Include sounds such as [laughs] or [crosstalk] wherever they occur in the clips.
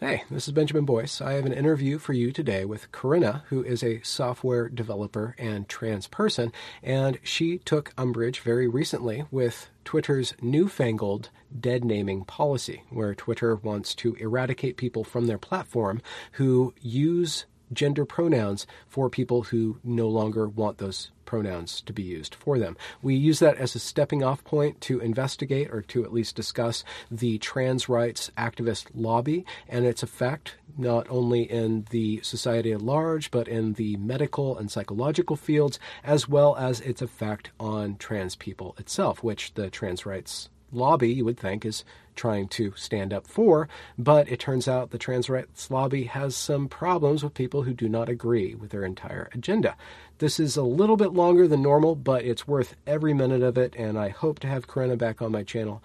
Hey, this is Benjamin Boyce. I have an interview for you today with Corinna, who is a software developer and trans person, and she took umbrage very recently with Twitter's newfangled dead naming policy, where Twitter wants to eradicate people from their platform who use gender pronouns for people who no longer want those pronouns to be used for them. We use that as a stepping off point to investigate or to at least discuss the trans rights activist lobby and its effect not only in the society at large, but in the medical and psychological fields, as well as its effect on trans people itself, which the trans rights lobby, you would think, is trying to stand up for, but it turns out the trans rights lobby has some problems with people who do not agree with their entire agenda. This is a little bit longer than normal, but it's worth every minute of it, and I hope to have Corinna back on my channel.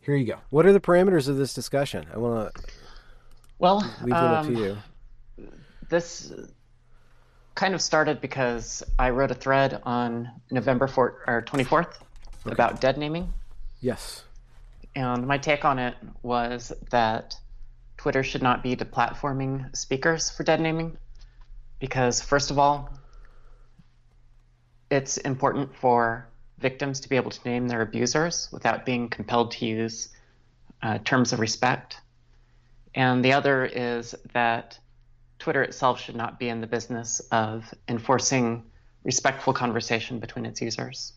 Here you go. What are the parameters of this discussion? I want to well leave them up to um, you. This kind of started because I wrote a thread on November 4th, or 24th about dead naming. Yes. And my take on it was that Twitter should not be deplatforming speakers for dead naming because, first of all, it's important for victims to be able to name their abusers without being compelled to use uh, terms of respect. And the other is that Twitter itself should not be in the business of enforcing respectful conversation between its users.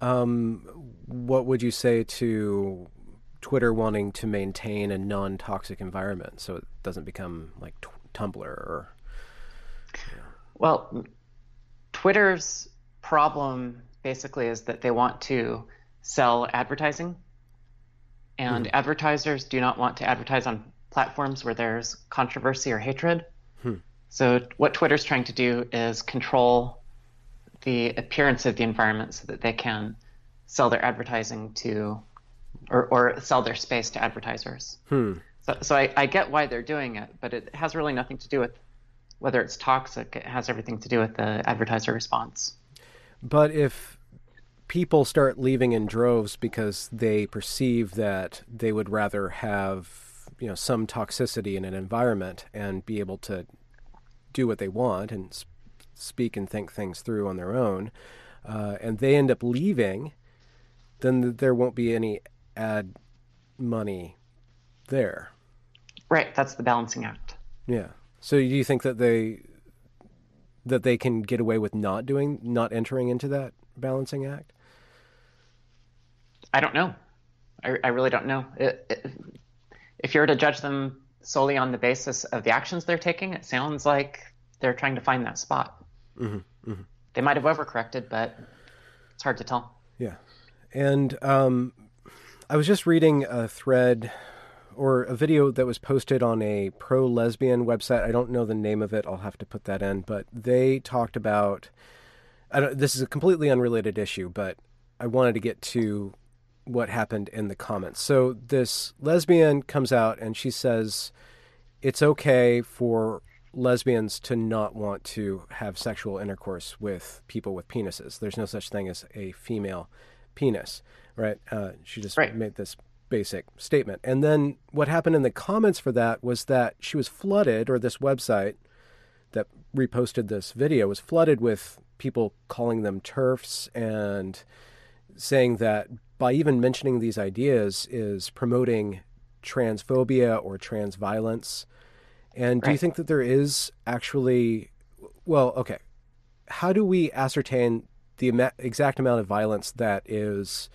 Um, what would you say to Twitter wanting to maintain a non-toxic environment so it doesn't become like t- Tumblr or Well, Twitter's problem basically is that they want to sell advertising, and advertisers do not want to advertise on platforms where there's controversy or hatred. So, what Twitter's trying to do is control the appearance of the environment so that they can sell their advertising to, or, or sell their space to advertisers. Hmm. So, so I, I get why they're doing it, but it has really nothing to do with whether it's toxic. It has everything to do with the advertiser response. But if people start leaving in droves because they perceive that they would rather have, you know, some toxicity in an environment and be able to do what they want and speak and think things through on their own, uh, and they end up leaving, then there won't be any ad money there. Right, that's the balancing act. Yeah. So do you think that they that they can get away with not doing not entering into that balancing act? I don't know. I, I really don't know. It, it, if you were to judge them solely on the basis of the actions they're taking, it sounds like they're trying to find that spot. They might have overcorrected, but it's hard to tell. Yeah. And um, I was just reading a thread or a video that was posted on a pro lesbian website. I don't know the name of it. I'll have to put that in. But they talked about. I don't, this is a completely unrelated issue, but I wanted to get to what happened in the comments. So this lesbian comes out and she says it's okay for lesbians to not want to have sexual intercourse with people with penises. There's no such thing as a female penis, right? Uh, she just Right. made this basic statement. And then what happened in the comments for that was that she was flooded, or this website that reposted this video was flooded with people calling them TERFs and saying that by even mentioning these ideas is promoting transphobia or trans violence. And do you think that there is actually, well, okay, how do we ascertain the ama- exact amount of violence that is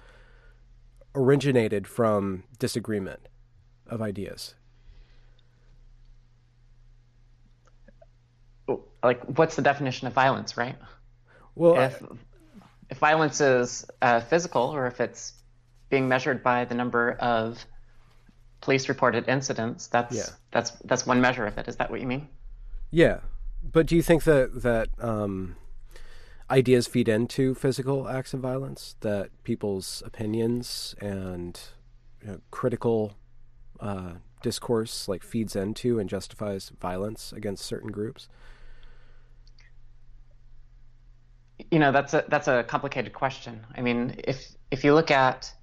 originated from disagreement of ideas? Like, what's the definition of violence, right? Well, If if violence is uh, physical, or if it's being measured by the number of police reported incidents. That's yeah. that's that's one measure of it. Is that what you mean? Yeah, but do you think that that um, ideas feed into physical acts of violence? That people's opinions and you know, critical uh, discourse like feeds into and justifies violence against certain groups? You know, that's a that's a complicated question. I mean, if if you look at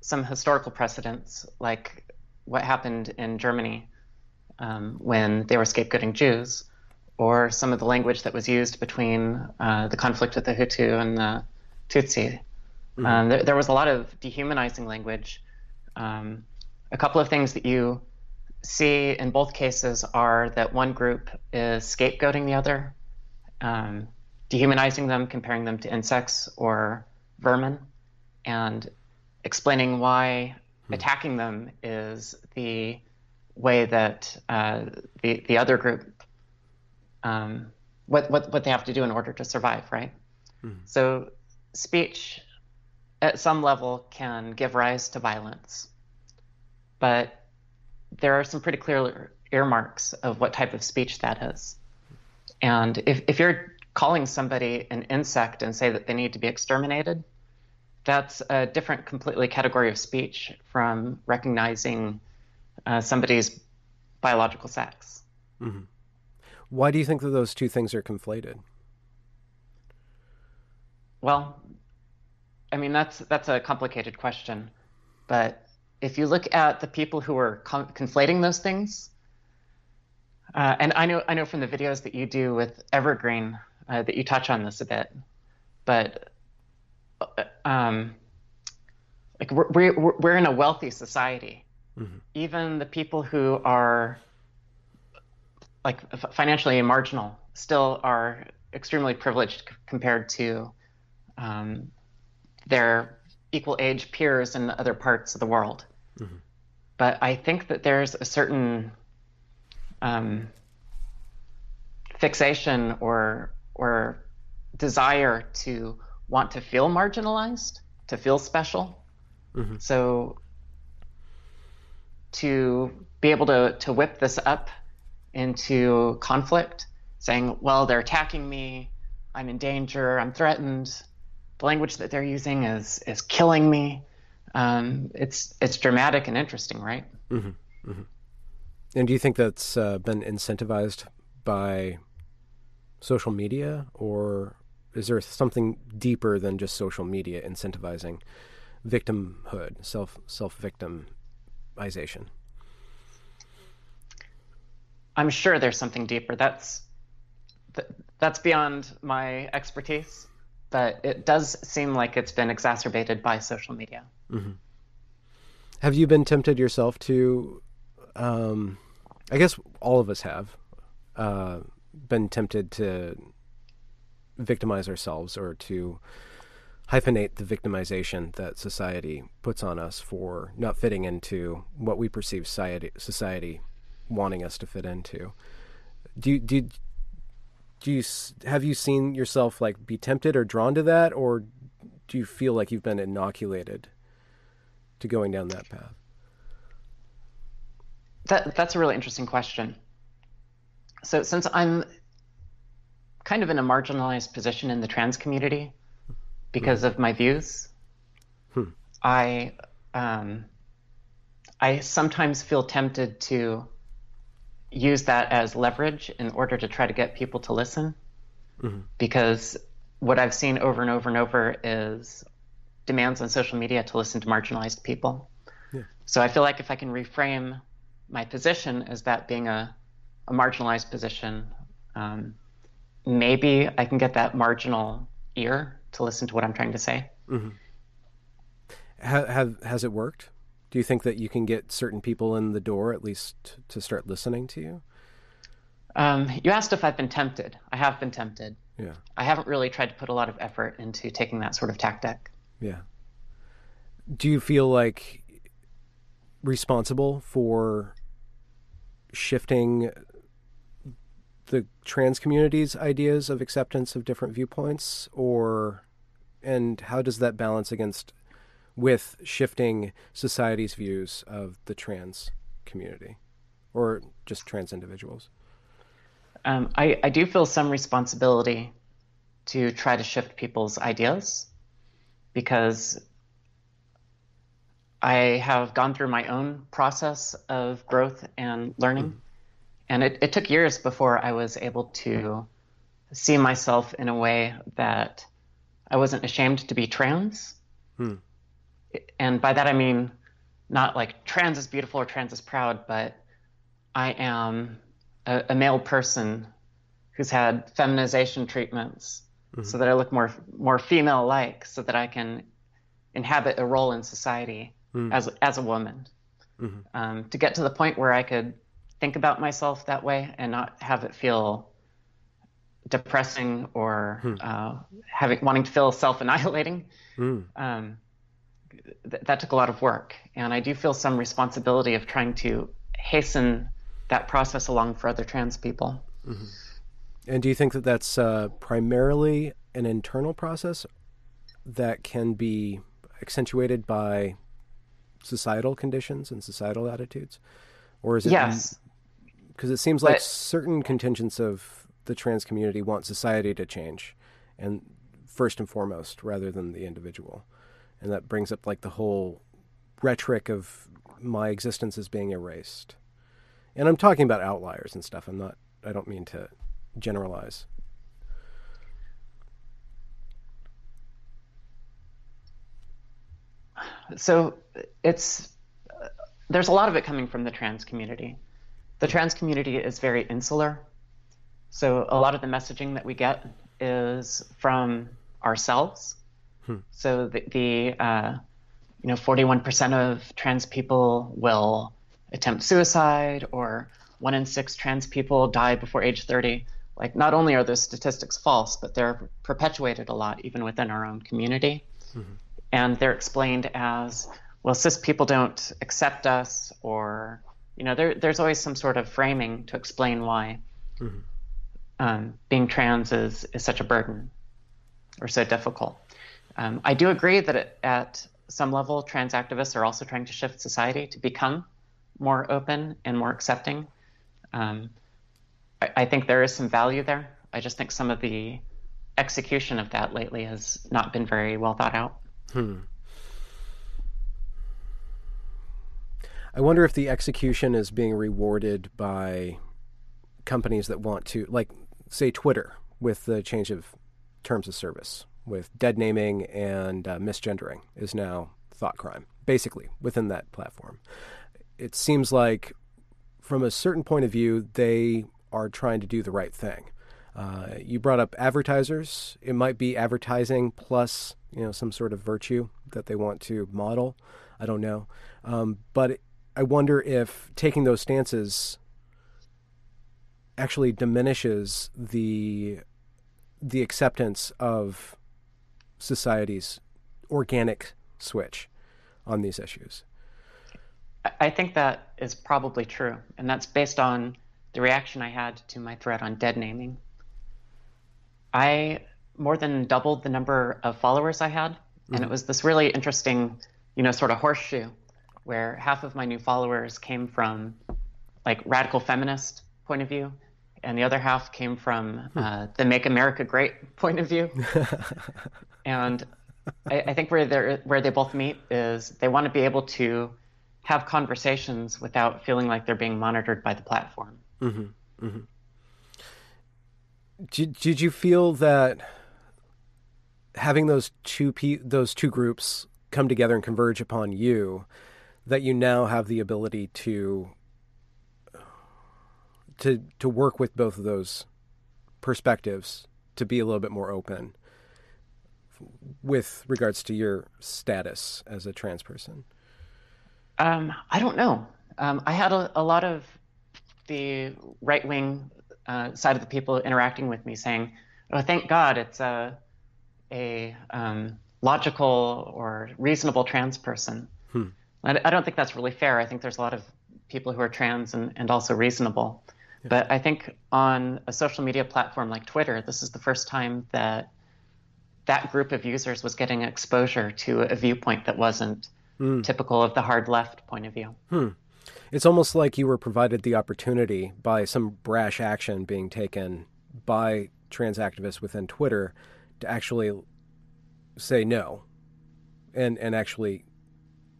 some historical precedents, like what happened in Germany um, when they were scapegoating Jews, or some of the language that was used between uh, the conflict with the Hutu and the Tutsi. Mm-hmm. Um, there, there, was a lot of dehumanizing language. Um, a couple of things that you see in both cases are that one group is scapegoating the other, um, dehumanizing them, comparing them to insects or vermin, and explaining why. Attacking them is the way that uh, the the other group um, what what what they have to do in order to survive, right? Hmm. So speech at some level can give rise to violence, but there are some pretty clear earmarks of what type of speech that is. And if, if you're calling somebody an insect and say that they need to be exterminated, that's a different completely category of speech from recognizing uh, somebody's biological sex. Mm-hmm. Why do you think that those two things are conflated? Well, I mean that's that's a complicated question, but if you look at the people who are con- conflating those things, uh, and I know I know from the videos that you do with Evergreen uh, that you touch on this a bit, but um, like we're, we're, we're in a wealthy society. Mm-hmm. Even the people who are like financially marginal still are extremely privileged c- compared to um, their equal age peers in other parts of the world. Mm-hmm. But I think that there's a certain um, fixation or or desire to want to feel marginalized, to feel special. Mm-hmm. So to be able to to whip this up into conflict, saying, "Well, they're attacking me. I'm in danger. I'm threatened. The language that they're using is is killing me." um, it's it's dramatic and interesting, right? Mm-hmm. Mm-hmm. And do you think that's uh, been incentivized by social media, or is there something deeper than just social media incentivizing victimhood, self self victimization? I'm sure there's something deeper. That's that's beyond my expertise but it does seem like it's been exacerbated by social media. Mm-hmm. Have you been tempted yourself to? Um, I guess all of us have uh, been tempted to victimize ourselves or to hyphenate the victimization that society puts on us for not fitting into what we perceive society, society wanting us to fit into. Do do do you have you seen yourself like be tempted or drawn to that, or do you feel like you've been inoculated to going down that path? That that's a really interesting question. So since I'm kind of in a marginalized position in the trans community because of my views, hmm. I um, I sometimes feel tempted to use that as leverage in order to try to get people to listen. Mm-hmm. Because what I've seen over and over and over is demands on social media to listen to marginalized people. Yeah. So I feel like if I can reframe my position as that being a, a marginalized position, um, maybe I can get that marginal ear to listen to what I'm trying to say. Mm-hmm. Have, have, has it worked? do you think that you can get certain people in the door at least to start listening to you? Um, you asked if I've been tempted. I have been tempted. Yeah. I haven't really tried to put a lot of effort into taking that sort of tactic. Yeah. Do you feel like responsible for shifting the trans community's ideas of acceptance of different viewpoints or and how does that balance against with shifting society's views of the trans community or just trans individuals? Um, I, I do feel some responsibility to try to shift people's ideas because I have gone through my own process of growth and learning. Mm. And it, it took years before I was able to see myself in a way that I wasn't ashamed to be trans. Hmm. And by that I mean not like trans is beautiful or trans is proud, but I am a, a male person who's had feminization treatments mm-hmm. so that I look more more female like, so that I can inhabit a role in society mm. as as a woman. Mm-hmm. Um, to get to the point where I could think about myself that way and not have it feel depressing or hmm. uh, having wanting to feel self-annihilating. Mm. Um, th- that took a lot of work, and I do feel some responsibility of trying to hasten that process along for other trans people. Mm-hmm. And do you think that that's uh, primarily an internal process that can be accentuated by societal conditions and societal attitudes, or is it? Yes. Because it seems like but, certain contingents of the trans community want society to change, and first and foremost, rather than the individual, and that brings up like the whole rhetoric of my existence is being erased. And I'm talking about outliers and stuff. I'm not. I don't mean to generalize. So it's there's a lot of it coming from the trans community. The trans community is very insular. So a lot of the messaging that we get is from ourselves. Hmm. So the, the uh, you know 41% of trans people will attempt suicide, or one in six trans people die before age 30 like not only are those statistics false, but they're perpetuated a lot even within our own community. Mm-hmm. And they're explained as, well, cis people don't accept us, or, you know, there, there's always some sort of framing to explain why mm-hmm. um, being trans is, is such a burden or so difficult. Um, I do agree that it, at some level, trans activists are also trying to shift society to become more open and more accepting. Um, I, think there is some value there. I just think some of the execution of that lately has not been very well thought out. Hmm. I wonder if the execution is being rewarded by companies that want to, like, say, Twitter with the change of terms of service, with dead naming and uh, misgendering is now thought crime, basically, within that platform. It seems like, from a certain point of view, they are trying to do the right thing. Uh, you brought up advertisers. It might be advertising plus you know some sort of virtue that they want to model. I don't know, um, but I wonder if taking those stances actually diminishes the the acceptance of society's organic switch on these issues. I think that is probably true, and that's based on the reaction I had to my thread on dead naming. I more than doubled the number of followers I had, mm-hmm. and it was this really interesting, you know, sort of horseshoe, where half of my new followers came from like radical feminist point of view, and the other half came from hmm. uh, the "Make America Great" point of view. [laughs] and I, I think where they where they both meet is they want to be able to have conversations without feeling like they're being monitored by the platform. Mm-hmm. Mm-hmm. Did, did you feel that having those two pe- those two groups come together and converge upon you, that you now have the ability to to to work with both of those perspectives to be a little bit more open with regards to your status as a trans person? Um, I don't know. Um, I had a, a, lot of the right wing uh, side of the people interacting with me saying, "Oh, thank God, it's a a um, logical or reasonable trans person." Hmm. I, I, don't think that's really fair. I think there's a lot of people who are trans and, and also reasonable. Yeah. But I think on a social media platform like Twitter, this is the first time that that group of users was getting exposure to a viewpoint that wasn't mm. typical of the hard left point of view. Hmm. It's almost like you were provided the opportunity by some brash action being taken by trans activists within Twitter to actually say no and and actually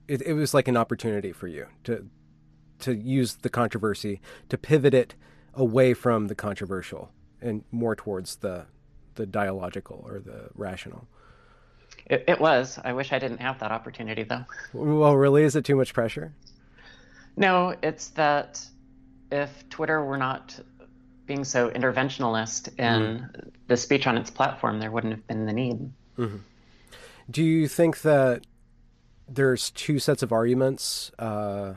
it, it was like an opportunity for you to to use the controversy to pivot it away from the controversial and more towards the the dialogical or the rational. It, it was. I wish I didn't have that opportunity, though. Well, really, is it too much pressure? No, it's that if Twitter were not being so interventionalist in mm. the speech on its platform, there wouldn't have been the need. Mm-hmm. Do you think that there's two sets of arguments uh,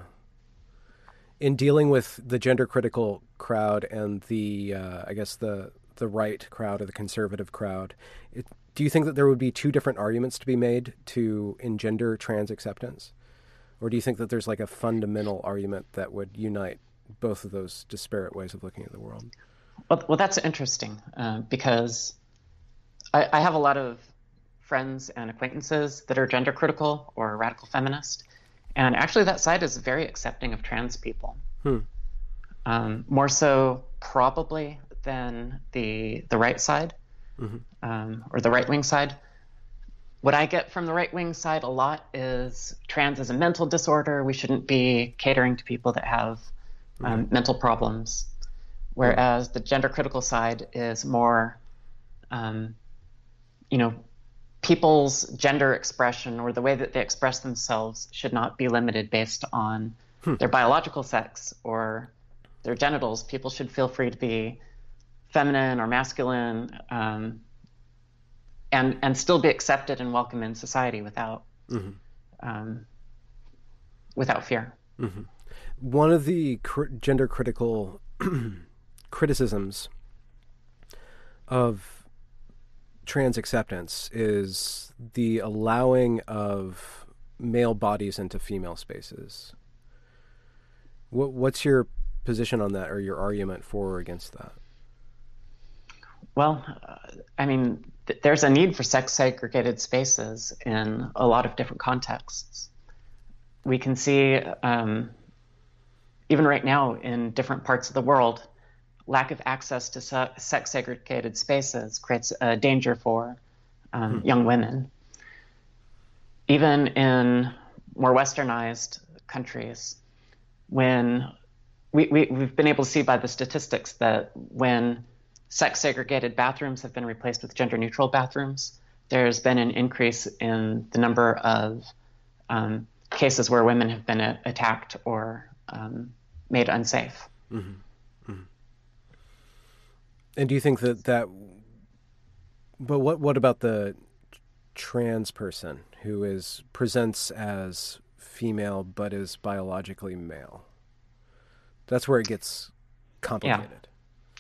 in dealing with the gender critical crowd and the, uh, I guess the the right crowd or the conservative crowd? It, do you think that there would be two different arguments to be made to engender trans acceptance? Or do you think that there's like a fundamental argument that would unite both of those disparate ways of looking at the world? Well, well that's interesting uh, because I, I, have a lot of friends and acquaintances that are gender critical or radical feminist. And actually, that side is very accepting of trans people. Hmm. Um, more so, probably, than the, the right side mm-hmm. um, or the right wing side. What I get from the right wing side a lot is trans is a mental disorder. We shouldn't be catering to people that have um, mental problems. Whereas the gender critical side is more, um, you know, people's gender expression or the way that they express themselves should not be limited based on hmm. their biological sex or their genitals. People should feel free to be feminine or masculine um, and and still be accepted and welcome in society without mm-hmm. um, without fear. Mm-hmm. One of the cr- gender critical [clears throat] criticisms of trans acceptance is the allowing of male bodies into female spaces. What, what's your position on that, or your argument for or against that? Well, uh, I mean, th- there's a need for sex segregated spaces in a lot of different contexts. We can see, um, even right now in different parts of the world, lack of access to se- sex segregated spaces creates a danger for um, hmm. young women. Even in more westernized countries, when we, we, we've been able to see by the statistics that when sex segregated bathrooms have been replaced with gender neutral bathrooms. There's been an increase in the number of um, cases where women have been a- attacked or um, made unsafe. Mm-hmm. And do you think that that? But what what about the trans person who is presents as female but is biologically male? That's where it gets complicated.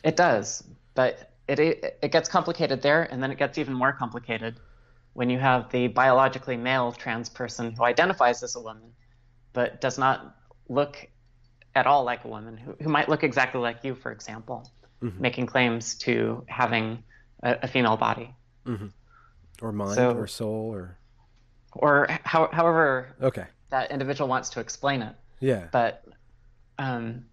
Yeah, it does. But it, it, gets complicated there, and then it gets even more complicated when you have the biologically male trans person who identifies as a woman, but does not look at all like a woman, who, who might look exactly like you, for example, mm-hmm. making claims to having a, a female body. Mm-hmm. Or mind so, or soul or. Or how, however okay. that individual wants to explain it. Yeah. But um,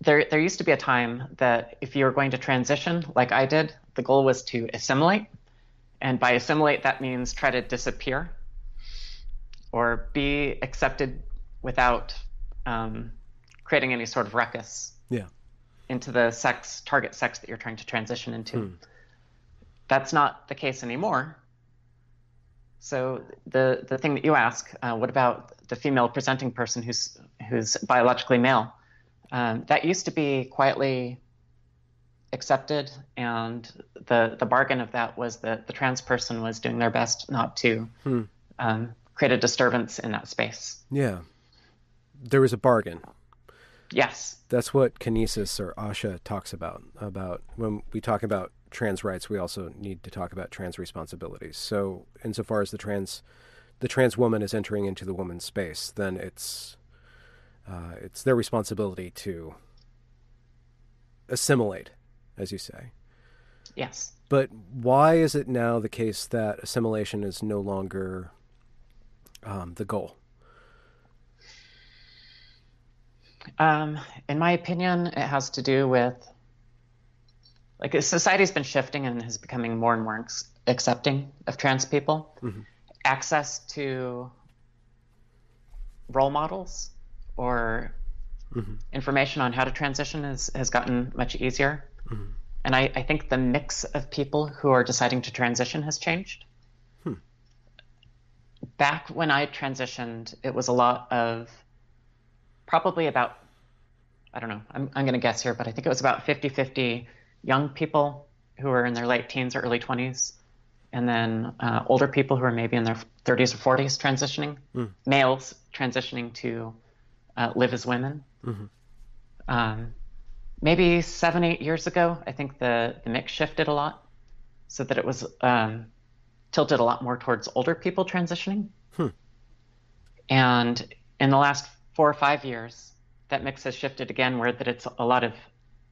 there there used to be a time that if you were going to transition like I did, the goal was to assimilate. And by assimilate, that means try to disappear or be accepted without um, creating any sort of ruckus yeah. Into the sex target sex that you're trying to transition into. Hmm. That's not the case anymore. So the the thing that you ask, uh, what about the female presenting person who's who's biologically male? Um, that used to be quietly accepted, and the the bargain of that was that the trans person was doing their best not to hmm. um, create a disturbance in that space. Yeah, there was a bargain. Yes, that's what Kinesis or Asha talks about. About when we talk about trans rights, we also need to talk about trans responsibilities. So, insofar as the trans the trans woman is entering into the woman's space, then it's uh, it's their responsibility to assimilate, as you say. Yes. But why is it now the case that assimilation is no longer um, the goal? Um, in my opinion, it has to do with like society's been shifting and is becoming more and more ex- accepting of trans people. Mm-hmm. Access to role models or mm-hmm. information on how to transition is, has gotten much easier. Mm-hmm. And I, I, think the mix of people who are deciding to transition has changed. Hmm. Back when I transitioned, it was a lot of probably about, I don't know, I'm, I'm going to guess here, but I think it was about 50 50 young people who were in their late teens or early 20s, and then uh, older people who are maybe in their 30s or 40s transitioning, mm. males transitioning to uh, live as women. Mm-hmm. Um, maybe seven, eight years ago, I think the, the mix shifted a lot so that it was um, tilted a lot more towards older people transitioning. Hmm. And in the last four or five years, that mix has shifted again, where that it's a lot of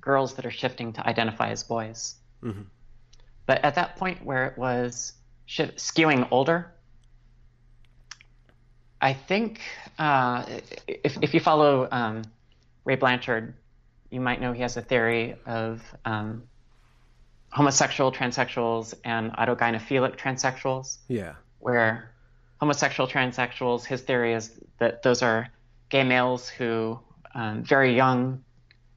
girls that are shifting to identify as boys. Mm-hmm. But at that point where it was skewing older, I think uh, if, if you follow um, Ray Blanchard, you might know he has a theory of um, homosexual transsexuals and autogynephilic transsexuals. Yeah. Where homosexual transsexuals, his theory is that those are gay males who, um, very young,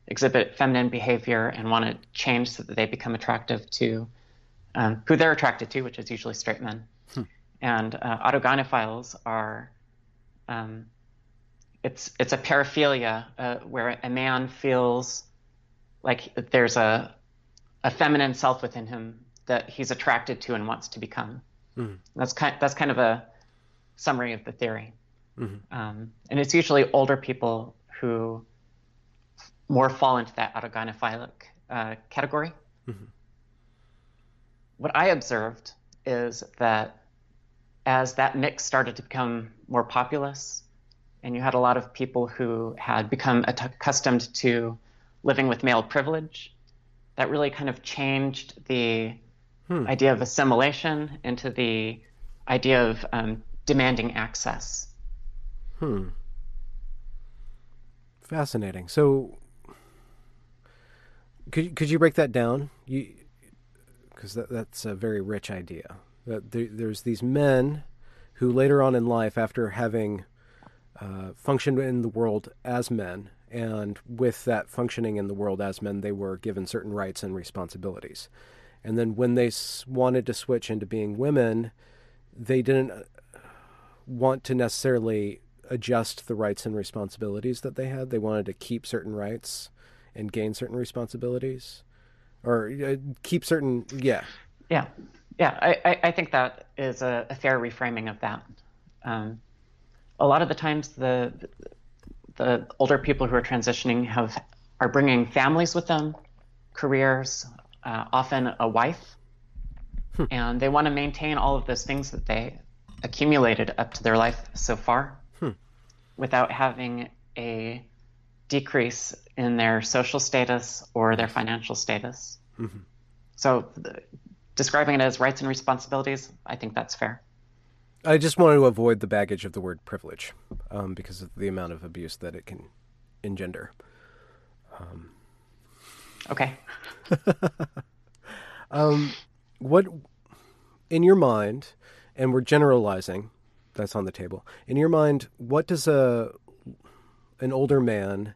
exhibit feminine behavior and want to change so that they become attractive to um, who they're attracted to, which is usually straight men. Hmm. And uh, autogynephiles are um, it's it's a paraphilia uh, where a man feels like there's a a feminine self within him that he's attracted to and wants to become. Mm-hmm. That's kind that's kind of a summary of the theory. Mm-hmm. Um, and it's usually older people who more fall into that autogynephilic uh, category. Mm-hmm. What I observed is that as that mix started to become more populous, and you had a lot of people who had become accustomed to living with male privilege, that really kind of changed the hmm. idea of assimilation into the idea of um, demanding access. Hmm. Fascinating. So, could could you break that down? You because that, that's a very rich idea. That there, there's these men who later on in life, after having uh, functioned in the world as men, and with that functioning in the world as men, they were given certain rights and responsibilities. And then when they wanted to switch into being women, they didn't uh, want to necessarily adjust the rights and responsibilities that they had. They wanted to keep certain rights and gain certain responsibilities or uh, keep certain yeah yeah yeah i, I think that is a, a fair reframing of that um, a lot of the times the the older people who are transitioning have are bringing families with them careers uh, often a wife hmm. and they want to maintain all of those things that they accumulated up to their life so far. Without having a decrease in their social status or their financial status. Mm-hmm. So, the, describing it as rights and responsibilities, I think that's fair. I just wanted to avoid the baggage of the word privilege um, because of the amount of abuse that it can engender. Um, okay. [laughs] um, what, in your mind, and we're generalizing, that's on the table. In your mind, what does a an older man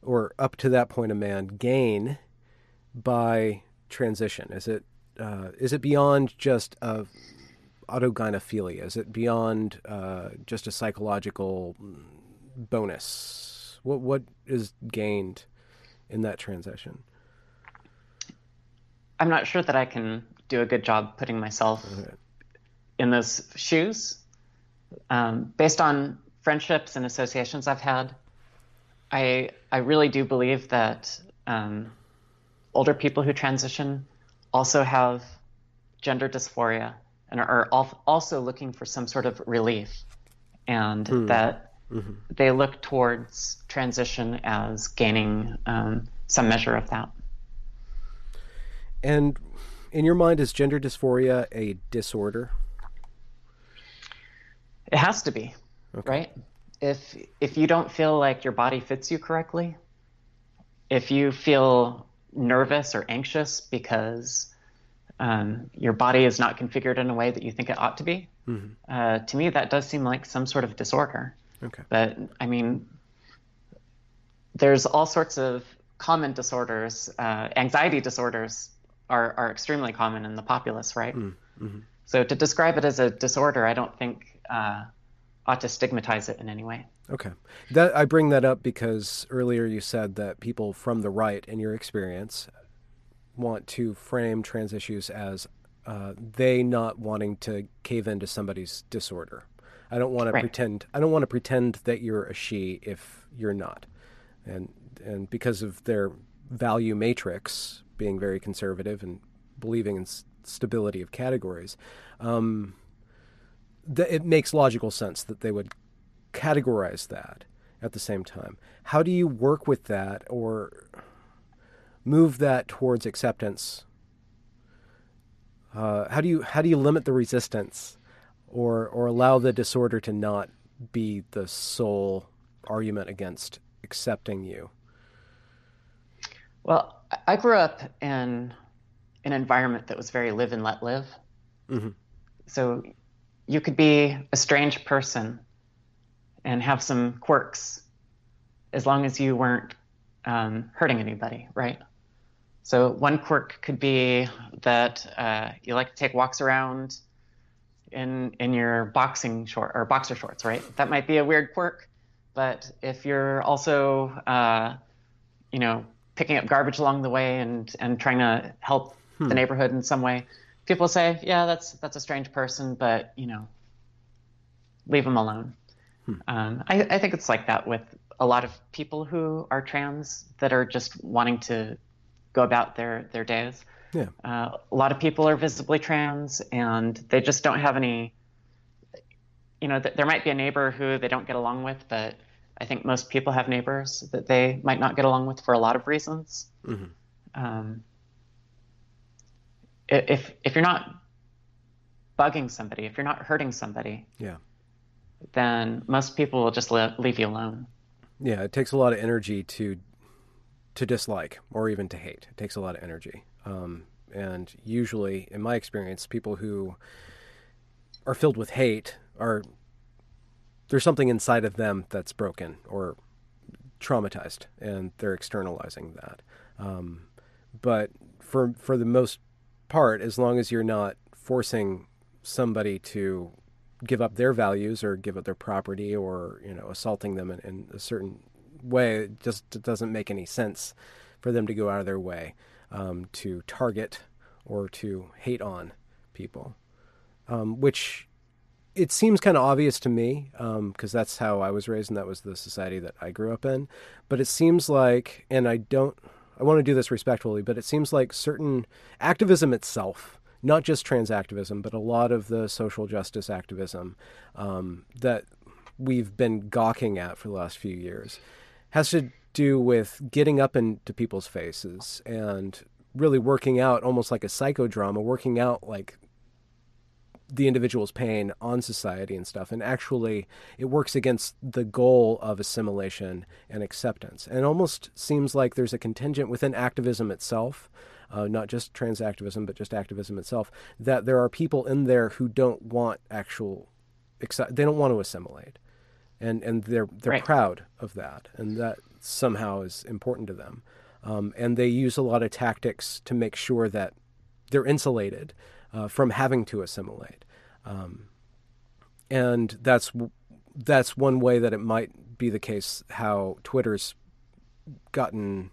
or up to that point a man gain by transition? Is it uh, is it beyond just a autogynephilia? Is it beyond uh, just a psychological bonus? What what is gained in that transition? I'm not sure that I can do a good job putting myself in those shoes. Um, based on friendships and associations I've had, I I really do believe that um, older people who transition also have gender dysphoria and are also looking for some sort of relief, and mm. that mm-hmm. they look towards transition as gaining um, some measure of that. And In your mind, is gender dysphoria a disorder? It has to be, okay. right? If if you don't feel like your body fits you correctly, if you feel nervous or anxious because um, your body is not configured in a way that you think it ought to be, mm-hmm. uh, to me that does seem like some sort of disorder. Okay. But I mean, there's all sorts of common disorders. Uh, anxiety disorders are are extremely common in the populace, right? Mm-hmm. So to describe it as a disorder, I don't think uh, ought to stigmatize it in any way. Okay, that I bring that up because earlier you said that people from the right, in your experience, want to frame trans issues as uh, they not wanting to cave into somebody's disorder. I don't want to pretend. I don't want to pretend that you're a she if you're not, and and because of their value matrix being very conservative and believing in stability of categories, um, th- it makes logical sense that they would categorize that at the same time. How do you work with that or move that towards acceptance? Uh, how do you how do you limit the resistance, or or allow the disorder to not be the sole argument against accepting you? Well, I grew up in an environment that was very live and let live. Mm-hmm. So you could be a strange person and have some quirks as long as you weren't um, hurting anybody, right? So one quirk could be that uh, you like to take walks around in in your boxing short or boxer shorts, right? That might be a weird quirk, but if you're also, uh, you know, picking up garbage along the way and and trying to help hmm. the neighborhood in some way, people say, yeah, that's that's a strange person, but you know, leave them alone. Hmm. Um, I, I think it's like that with a lot of people who are trans that are just wanting to go about their their days. Yeah. Uh, a lot of people are visibly trans, and they just don't have any. You know, th- there might be a neighbor who they don't get along with, but I think most people have neighbors that they might not get along with for a lot of reasons. Mm-hmm. Um, if if you're not bugging somebody, if you're not hurting somebody, yeah, then most people will just leave you alone. Yeah, it takes a lot of energy to to dislike or even to hate. It takes a lot of energy, um, and usually, in my experience, people who are filled with hate are there's something inside of them that's broken or traumatized, and they're externalizing that. Um, but for for the most part, as long as you're not forcing somebody to give up their values or give up their property or you know assaulting them in, in a certain way, it just doesn't make any sense for them to go out of their way um, to target or to hate on people, um, which it seems kind of obvious to me because um, that's how I was raised and that was the society that I grew up in. But it seems like, and I don't, I want to do this respectfully, but it seems like certain activism itself, not just trans activism, but a lot of the social justice activism um, that we've been gawking at for the last few years, has to do with getting up into people's faces and really working out almost like a psychodrama, working out like the individual's pain on society and stuff. And actually, it works against the goal of assimilation and acceptance. And it almost seems like there's a contingent within activism itself. Uh, not just trans activism, but just activism itself, that there are people in there who don't want actual, they don't want to assimilate, and and they're they're right. proud of that, and that somehow is important to them, um, and they use a lot of tactics to make sure that they're insulated uh, from having to assimilate. Um, and that's that's one way that it might be the case how Twitter's gotten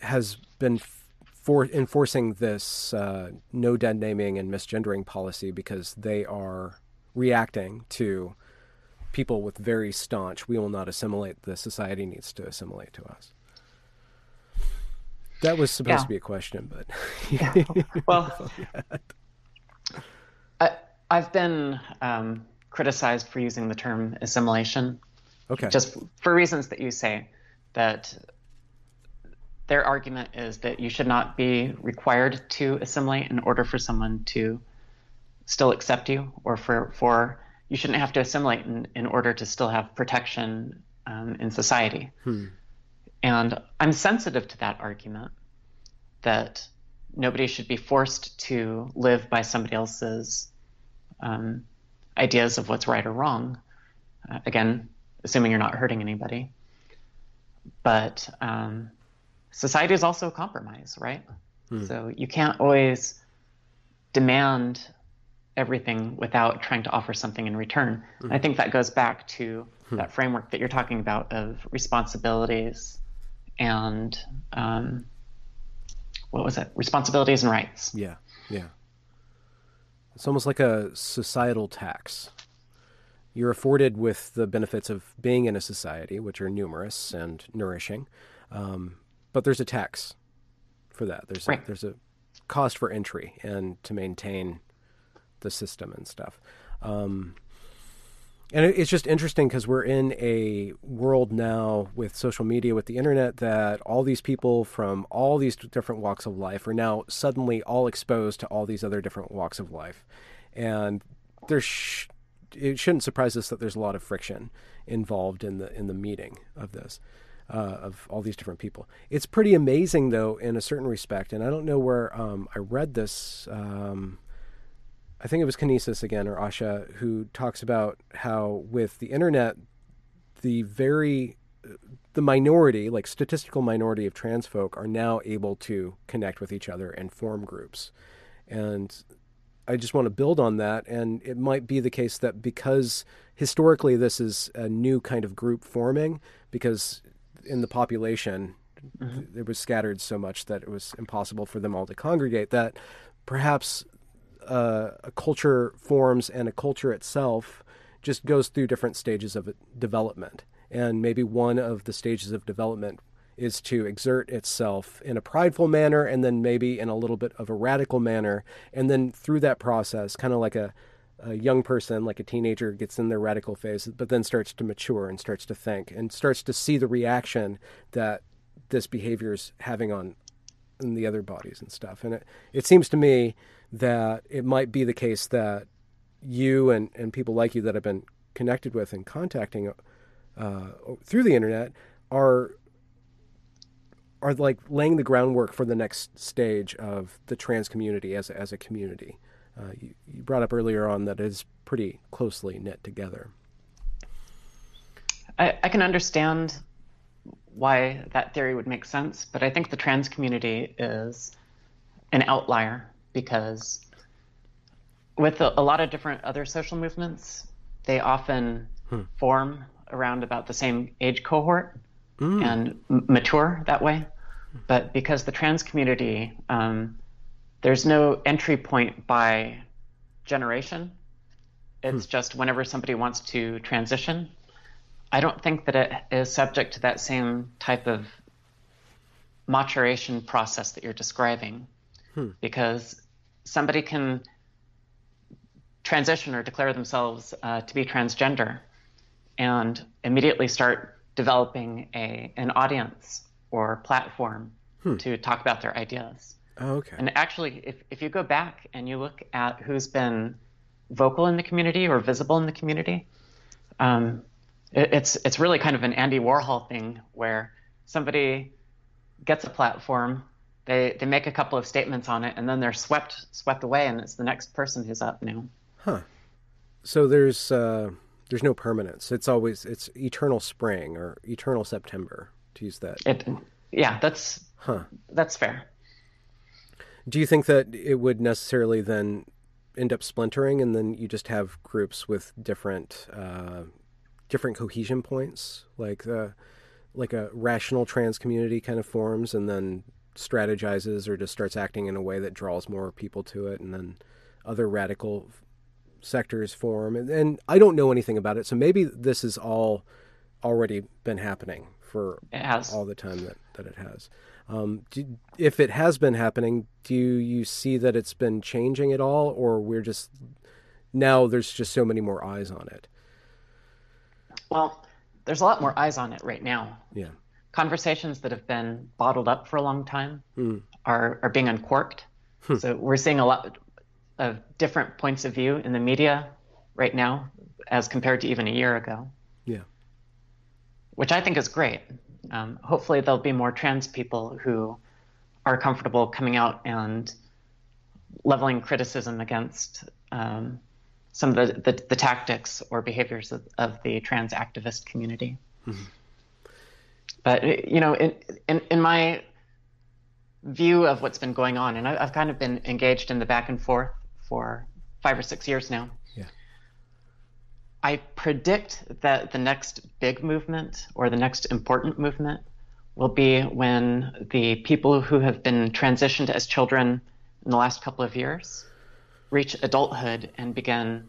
has been for enforcing this uh, no dead naming and misgendering policy because they are reacting to people with very staunch we will not assimilate the society needs to assimilate to us that was supposed yeah. to be a question, but [laughs] yeah. [laughs] well, I, I've been um, criticized for using the term assimilation. Okay. Just for reasons that you say that their argument is that you should not be required to assimilate in order for someone to still accept you, or for for you shouldn't have to assimilate in, in order to still have protection um, in society. Hmm. And I'm sensitive to that argument that nobody should be forced to live by somebody else's um, ideas of what's right or wrong. Uh, again, assuming you're not hurting anybody. But um, society is also a compromise, right? Hmm. So you can't always demand everything without trying to offer something in return. Hmm. I think that goes back to hmm. that framework that you're talking about of responsibilities and um, what was it? Responsibilities and rights. Yeah, yeah. It's almost like a societal tax. You're afforded with the benefits of being in a society, which are numerous and nourishing, um, but there's a tax for that. There's right. a, there's a cost for entry and to maintain the system and stuff. Um, and it's just interesting because we're in a world now with social media, with the internet, that all these people from all these different walks of life are now suddenly all exposed to all these other different walks of life. And there's, sh- it shouldn't surprise us that there's a lot of friction involved in the in the meeting of this, uh, of all these different people. It's pretty amazing, though, in a certain respect. And I don't know where um, I read this. Um, I think it was Kinesis again or Asha who talks about how with the internet, the very the minority, like statistical minority of trans folk, are now able to connect with each other and form groups. And I just want to build on that. And it might be the case that because historically this is a new kind of group forming, because in the population mm-hmm. it was scattered so much that it was impossible for them all to congregate, that perhaps uh, a culture forms and a culture itself just goes through different stages of development. And maybe one of the stages of development is to exert itself in a prideful manner and then maybe in a little bit of a radical manner. And then through that process, kind of like a, a young person, like a teenager, gets in their radical phase, but then starts to mature and starts to think and starts to see the reaction that this behavior is having on in the other bodies and stuff. And it, it seems to me that it might be the case that you and, and people like you that have been connected with and contacting uh, through the internet are are like laying the groundwork for the next stage of the trans community as a, as a community. Uh, you, you, brought up earlier on that it is pretty closely knit together. I, I can understand why that theory would make sense, but I think the trans community is an outlier because with a, a, lot of different other social movements, they often hmm. form around about the same age cohort mm. and m- mature that way. But because the trans community, um, there's no entry point by generation. It's hmm. just whenever somebody wants to transition. I don't think that it is subject to that same type of maturation process that you're describing hmm. because somebody can transition or declare themselves uh, to be transgender and immediately start developing a an audience or platform hmm. to talk about their ideas. Oh, okay. And actually, if, if you go back and you look at who's been vocal in the community or visible in the community, um, it, it's it's really kind of an Andy Warhol thing where somebody gets a platform they they make a couple of statements on it and then they're swept swept away and it's the next person who's up now. Huh. So there's uh there's no permanence. It's always it's eternal spring or eternal september to use that. It yeah that's huh. that's fair. Do you think that it would necessarily then end up splintering and then you just have groups with different uh different cohesion points like uh like a rational trans community kind of forms and then strategizes or just starts acting in a way that draws more people to it, and then other radical sectors form. And, and I don't know anything about it, so maybe this has all already been happening for all the time that, that it has. Um, do, if it has been happening, do you see that it's been changing at all, or we're just now there's just so many more eyes on it? Well, there's a lot more eyes on it right now. Yeah. conversations that have been bottled up for a long time mm. are, are being uncorked. Hmm. So we're seeing a lot of different points of view in the media right now as compared to even a year ago. Yeah. Which I think is great. Um, hopefully, there'll be more trans people who are comfortable coming out and leveling criticism against um, some of the, the, the, tactics or behaviors of, of the trans activist community. Mm-hmm. But, you know, in, in, in, my view of what's been going on, and I, I've kind of been engaged in the back and forth for five or six years now. Yeah. I predict that the next big movement or the next important movement will be when the people who have been transitioned as children in the last couple of years reach adulthood and begin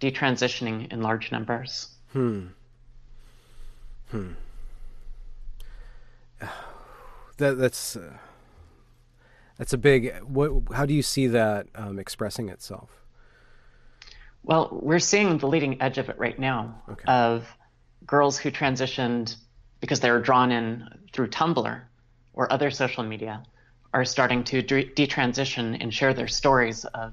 detransitioning in large numbers. Hmm. Hmm. That that's uh, that's a big. What? How do you see that um, expressing itself? Well, we're seeing the leading edge of it right now okay. of girls who transitioned because they were drawn in through Tumblr or other social media are starting to de- detransition and share their stories of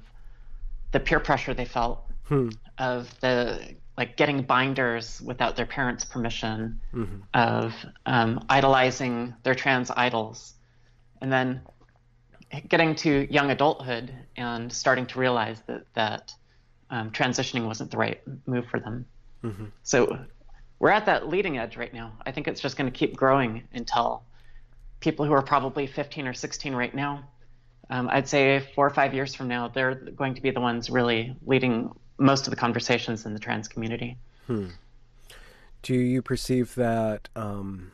the peer pressure they felt, hmm. of the like getting binders without their parents' permission, mm-hmm. of um, idolizing their trans idols, and then getting to young adulthood and starting to realize that that um, transitioning wasn't the right move for them. Mm-hmm. So we're at that leading edge right now. I think it's just going to keep growing until people who are probably 15 or 16 right now, um, I'd say four or five years from now, they're going to be the ones really leading most of the conversations in the trans community. Hmm. Do you perceive that? Um,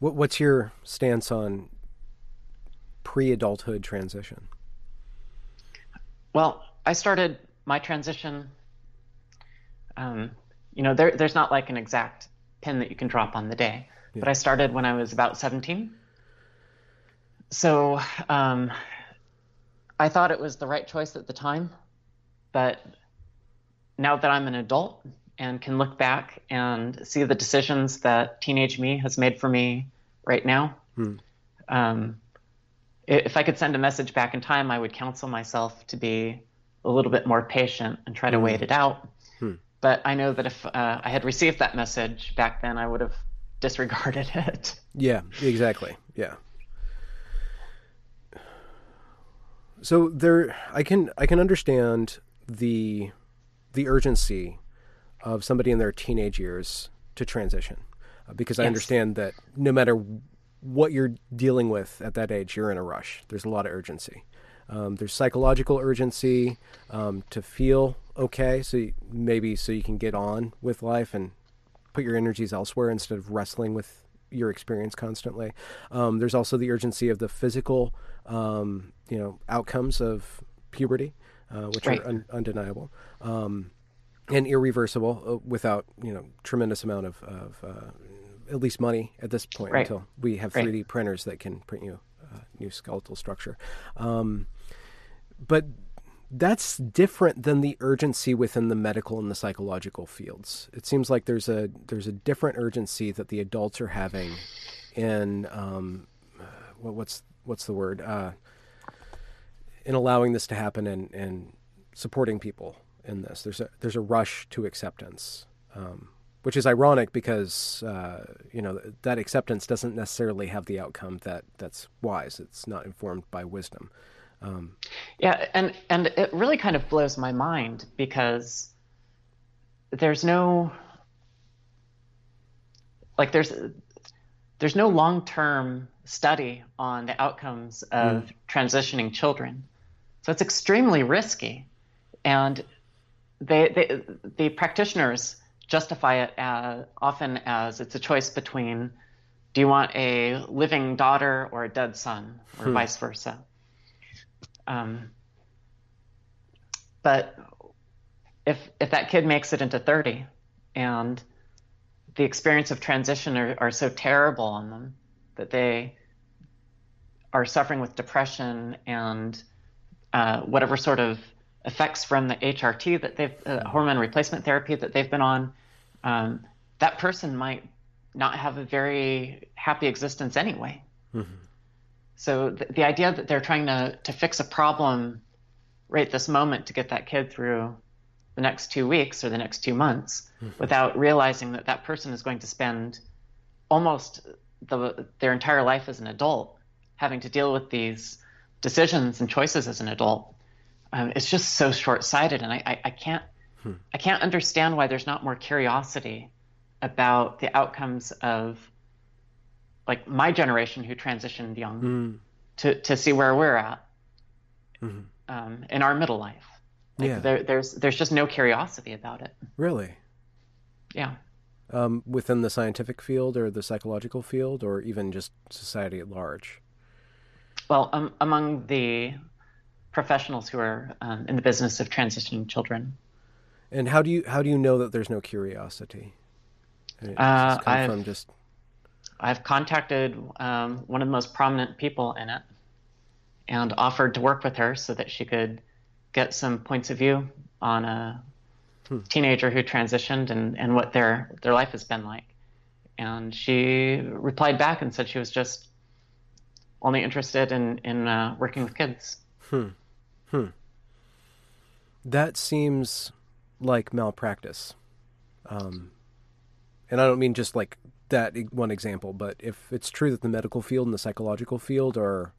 what, what's your stance on pre-adulthood transition? Well, I started my transition. Um, you know, there, there's not like an exact pin that you can drop on the day, yeah. but I started when I was about 17. So um, I thought it was the right choice at the time, but now that I'm an adult and can look back and see the decisions that teenage me has made for me right now, hmm. um, if I could send a message back in time, I would counsel myself to be a little bit more patient and try to hmm. wait it out but I know that if uh, I had received that message back then, I would have disregarded [laughs] it. Yeah, exactly. Yeah. So there, I can I can understand the the urgency of somebody in their teenage years to transition, uh, because I understand that no matter what you're dealing with at that age, you're in a rush. There's a lot of urgency. Um, there's psychological urgency um, to feel okay, so you, maybe so you can get on with life and put your energies elsewhere instead of wrestling with your experience constantly. Um, there's also the urgency of the physical, um, you know, outcomes of puberty, uh, which right. are un- undeniable um, and irreversible uh, without you know tremendous amount of, of uh, at least money at this point right. until we have 3D right. printers that can print you a new skeletal structure. Um, but that's different than the urgency within the medical and the psychological fields. It seems like there's a there's a different urgency that the adults are having in um, what, what's what's the word uh, in allowing this to happen and, and supporting people in this. There's a there's a rush to acceptance, um, which is ironic because uh, you know that acceptance doesn't necessarily have the outcome that that's wise. It's not informed by wisdom. Um, yeah, and and it really kind of blows my mind because there's no like there's there's no long-term study on the outcomes of mm. transitioning children. So it's extremely risky. And they, they the practitioners justify it as, often as it's a choice between do you want a living daughter or a dead son or hmm. vice versa. Um, but if if that kid makes it into 30 and the experience of transition are, are so terrible on them that they are suffering with depression and uh, whatever sort of effects from the HRT that they've uh, hormone replacement therapy that they've been on, um, that person might not have a very happy existence anyway. Mm-hmm. So the, the idea that they're trying to, to fix a problem right this moment to get that kid through the next two weeks or the next two months mm-hmm. without realizing that that person is going to spend almost the, their entire life as an adult having to deal with these decisions and choices as an adult. Um, it's just so short-sighted, and I, I, I can't hmm. I can't understand why there's not more curiosity about the outcomes of like my generation who transitioned young mm. to to see where we're at mm-hmm. um, in our middle life. Like yeah, there, there's there's just no curiosity about it. Really? Yeah. Um, within the scientific field or the psychological field, or even just society at large. Well, um, among the professionals who are um, in the business of transitioning children. And how do you how do you know that there's no curiosity? uh, I've, just... I've contacted um, one of the most prominent people in it and offered to work with her so that she could get some points of view on a hmm. teenager who transitioned and, and what their their life has been like. And she replied back and said she was just only interested in in uh, working with kids. Hmm. Hmm. That seems like malpractice. Um, and I don't mean just like that one example, but if it's true that the medical field and the psychological field are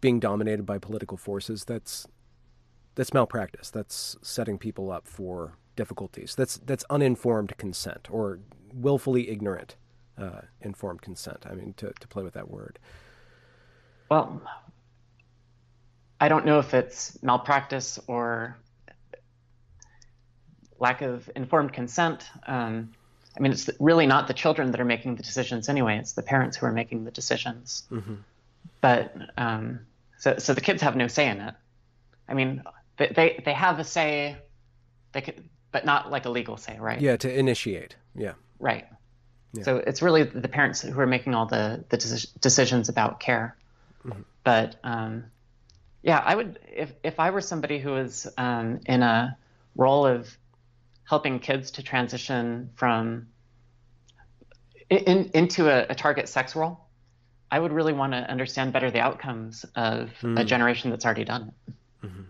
being dominated by political forces, that's that's malpractice. That's setting people up for difficulties. That's that's uninformed consent or willfully ignorant uh, informed consent. I mean, to to play with that word. Well, I don't know if it's malpractice or lack of informed consent. Um, I mean, it's really not the children that are making the decisions anyway. It's the parents who are making the decisions. Mm-hmm. But um, so, so the kids have no say in it. I mean, they they, they have a say, they could, but not like a legal say, right? Yeah, to initiate. Yeah. Right. Yeah. So it's really the parents who are making all the the decisions about care. Mm-hmm. But um, yeah, I would if if I were somebody who was um, in a role of helping kids to transition from in, into a, a, target sex role, I would really want to understand better the outcomes of mm. a generation that's already done it. Mm-hmm.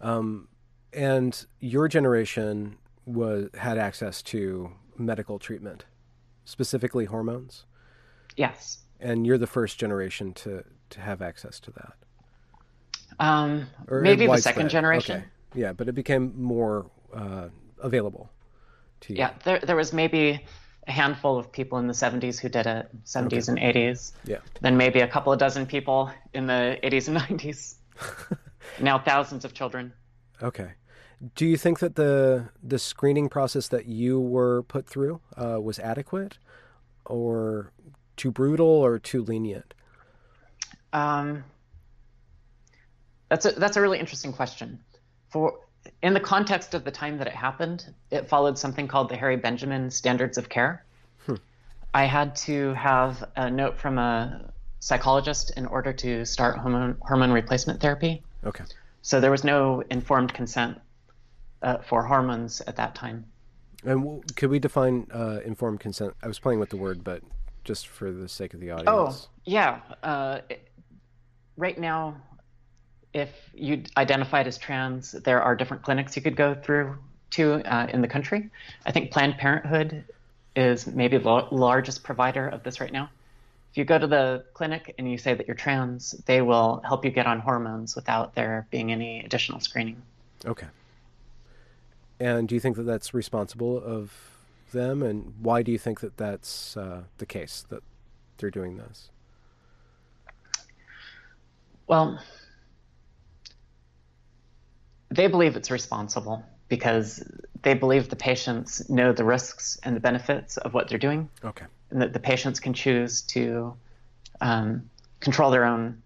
Um, and your generation was had access to medical treatment, specifically hormones. Yes. And you're the first generation to to have access to that. Um, maybe the second generation. Okay. Yeah, but it became more uh, available to you. Yeah, there, there was maybe a handful of people in the 70s who did it, 70s okay. and 80s. Yeah. Then maybe a couple of dozen people in the 80s and 90s. [laughs] now thousands of children. Okay. Do you think that the the screening process that you were put through uh, was adequate, or too brutal, or too lenient? Um, that's a that's a really interesting question. For in the context of the time that it happened, it followed something called the Harry Benjamin Standards of Care. Hmm. I had to have a note from a psychologist in order to start hormone, hormone replacement therapy. Okay. So there was no informed consent uh, for hormones at that time. And could we define uh, informed consent? I was playing with the word, but just for the sake of the audience. Oh, yeah. Uh, it, right now, if you identified as trans, there are different clinics you could go through to uh, in the country. I think Planned Parenthood is maybe the largest provider of this right now. If you go to the clinic and you say that you're trans, they will help you get on hormones without there being any additional screening. Okay. And do you think that that's responsible of them? And why do you think that that's uh, the case that they're doing this? Well, they believe it's responsible because they believe the patients know the risks and the benefits of what they're doing. Okay. And that the patients can choose to um, control their own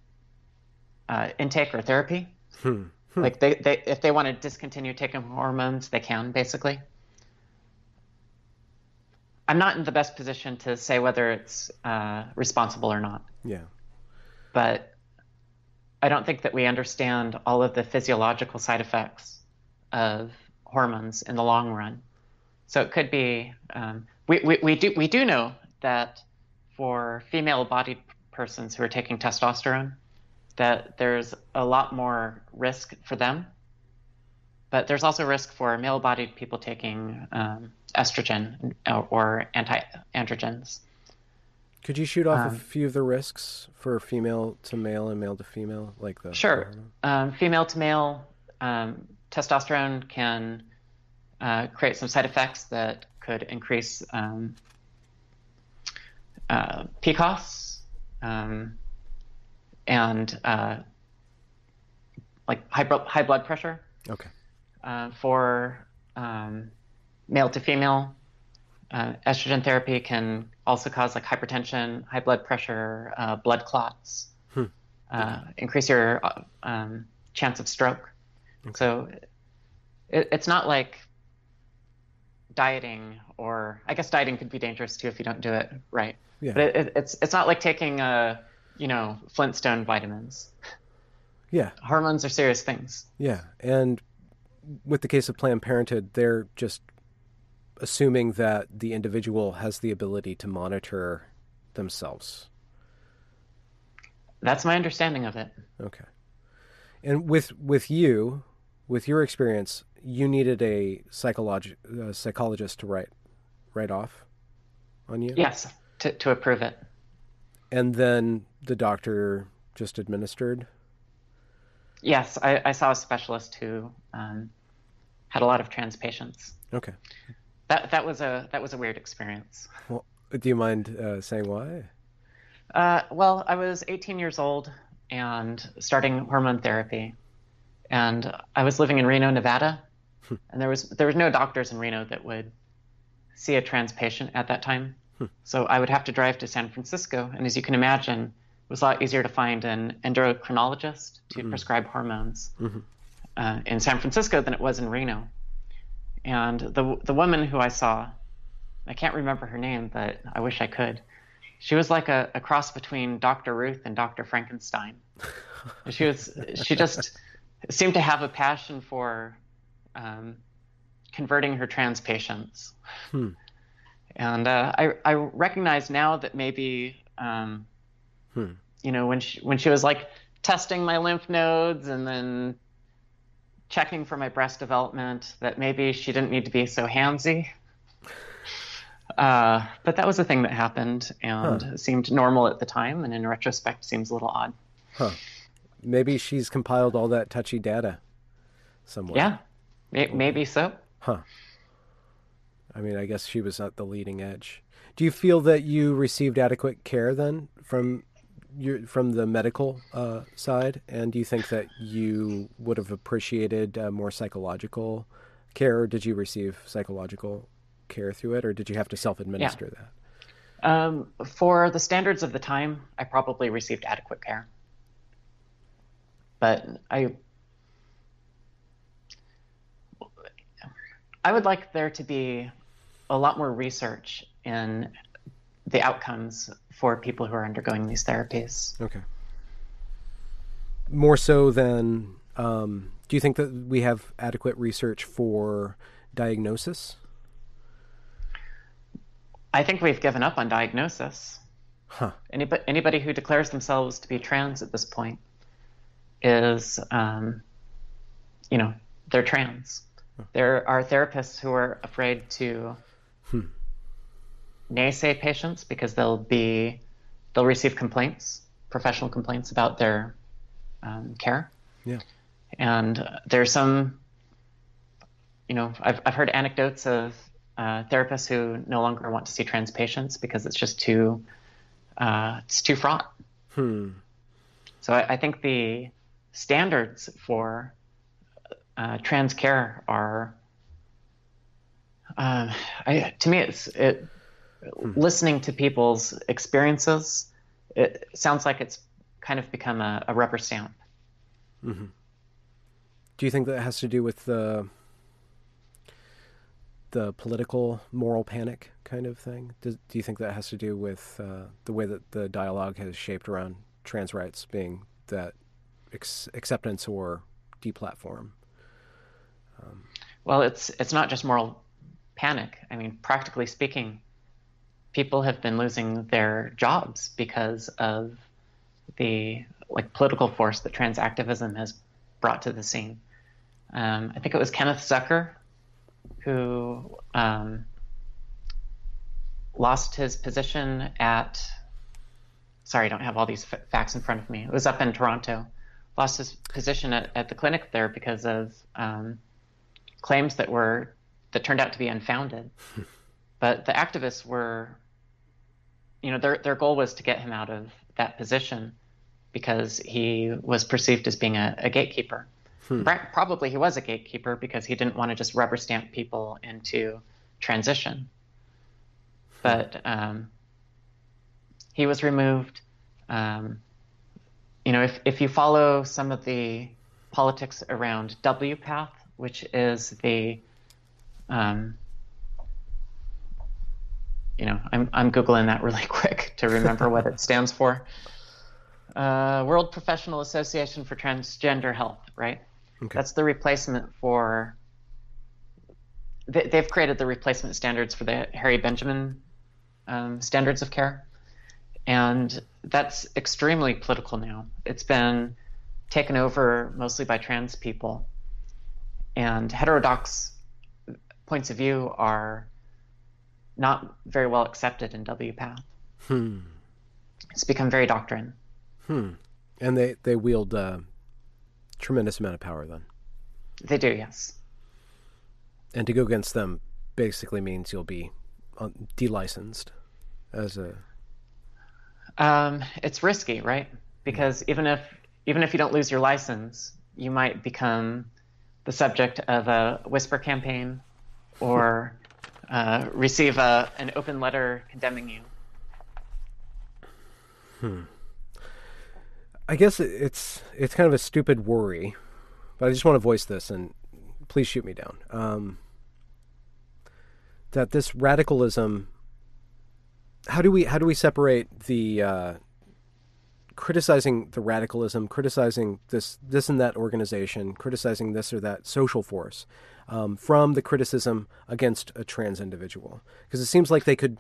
uh, intake or therapy. Hmm. Hmm. Like they, they, if they want to discontinue taking hormones, they can basically. I'm not in the best position to say whether it's uh, responsible or not. Yeah. But I don't think that we understand all of the physiological side effects of hormones in the long run. So it could be. Um, we, we, we do we do know that for female-bodied persons who are taking testosterone, that there's a lot more risk for them. But there's also risk for male-bodied people taking um, estrogen or anti-androgens. Could you shoot off um, a few of the risks for female to male and male to female, like the? Sure. Um, female to male, um, testosterone can uh, create some side effects that could increase um, uh, PCOS um, and uh, like high, high blood pressure. Okay. Uh, for um, male to female, uh, estrogen therapy can also cause like hypertension, high blood pressure, uh, blood clots, hmm. uh, increase your uh, um, chance of stroke. Okay. So it, it's not like dieting, or I guess dieting could be dangerous too if you don't do it right. Yeah. But it, it, it's it's not like taking uh, you know Flintstone vitamins. Yeah. Hormones are serious things. Yeah, and with the case of Planned Parenthood, they're just assuming that the individual has the ability to monitor themselves. That's my understanding of it. Okay. And with with you, with your experience, you needed a psychologi- uh, psychologist to write write off on you. Yes, to to approve it. And then the doctor just administered. Yes, I, I saw a specialist who um, had a lot of trans patients. Okay that that was a that was a weird experience. Well, do you mind uh, saying why? Uh, well, I was 18 years old and starting hormone therapy, and I was living in Reno, Nevada, hmm. and there was there was no doctors in Reno that would see a trans patient at that time. Hmm. So I would have to drive to San Francisco, and as you can imagine, it was a lot easier to find an endocrinologist to mm-hmm. prescribe hormones mm-hmm. uh, in San Francisco than it was in Reno. And the the woman who I saw, I can't remember her name, but I wish I could. She was like a, a cross between Dr. Ruth and Dr. Frankenstein. [laughs] she was she just seemed to have a passion for um, converting her trans patients. Hmm. And uh, I I recognize now that maybe um, hmm. you know when she when she was like testing my lymph nodes and then checking for my breast development that maybe she didn't need to be so handsy. [laughs] Uh, but that was a thing that happened and huh. seemed normal at the time, and in retrospect, seems a little odd. Huh. Maybe she's compiled all that touchy data somewhere. Yeah, maybe so. Huh. I mean, I guess she was at the leading edge. Do you feel that you received adequate care then from you're from the medical uh, side, and do you think that you would have appreciated uh, more psychological care, or did you receive psychological care through it, or did you have to self-administer yeah. that? Um, for the standards of the time, I probably received adequate care, but I I would like there to be a lot more research in the outcomes for people who are undergoing these therapies. Okay. More so than, um, do you think that we have adequate research for diagnosis? I think we've given up on diagnosis. Huh. Anybody, anybody who declares themselves to be trans at this point is, um, you know, they're trans. There are therapists who are afraid to hmm naysay patients because they'll be they'll receive complaints, professional complaints about their um, care. Yeah. And uh, there's some, you know, I've I've heard anecdotes of uh, therapists who no longer want to see trans patients because it's just too uh, it's too fraught. Hmm. So I, I think the standards for uh, trans care are, uh, I, to me, it's it hmm. listening to people's experiences, it sounds like it's kind of become a, a rubber stamp. Mm-hmm. Do you think that has to do with the the political moral panic kind of thing? do you think that has to do with uh, the way that the dialogue has shaped around trans rights being that acceptance or deplatform? Um, well, it's it's not just moral panic. I mean, practically speaking, people have been losing their jobs because of the like political force that trans activism has brought to the scene. Um, I think it was Kenneth Zucker who um, lost his position at. Sorry, I don't have all these f- facts in front of me. It was up in Toronto. Lost his position at, at the clinic there because of um, claims that were that turned out to be unfounded. [laughs] but the activists were, you know, their their goal was to get him out of that position because he was perceived as being a, a gatekeeper. Hmm. Probably he was a gatekeeper because he didn't want to just rubber stamp people into transition. But um, he was removed. Um, you know, if, if you follow some of the politics around WPATH, which is the, um, you know, I'm, I'm Googling that really [laughs] quick to remember what it stands for. Uh, World Professional Association for Transgender Health, right? Okay. That's the replacement for. They, have created the replacement standards for the Harry Benjamin um, standards of care, and that's extremely political now. It's been taken over mostly by trans people, and heterodox points of view are not very well accepted in WPATH. Hmm. It's become very doctrine. Hmm. And they they wield uh, tremendous amount of power then. They do, yes. And to go against them basically means you'll be delicensed as a. Um, it's risky, right? Because even if even if you don't lose your license, you might become the subject of a whisper campaign, or [laughs] uh, receive a an open letter condemning you. Hmm. I guess it's it's kind of a stupid worry, but I just want to voice this, and please shoot me down. Um, that this radicalism. How do we how do we separate the uh, criticizing the radicalism, criticizing this this and that organization, criticizing this or that social force, um, from the criticism against a trans individual? Because it seems like they could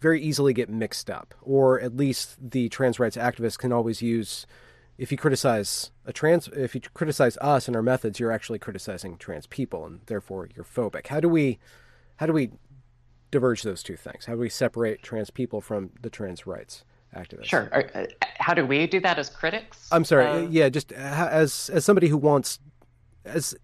very easily get mixed up, or at least the trans rights activists can always use. If you criticize a trans, if you criticize us and our methods, you're actually criticizing trans people, and therefore you're phobic. How do we, how do we diverge those two things? How do we separate trans people from the trans rights activists? Sure. Uh, how do we do that as critics? I'm sorry. Uh, yeah, just as as somebody who wants, as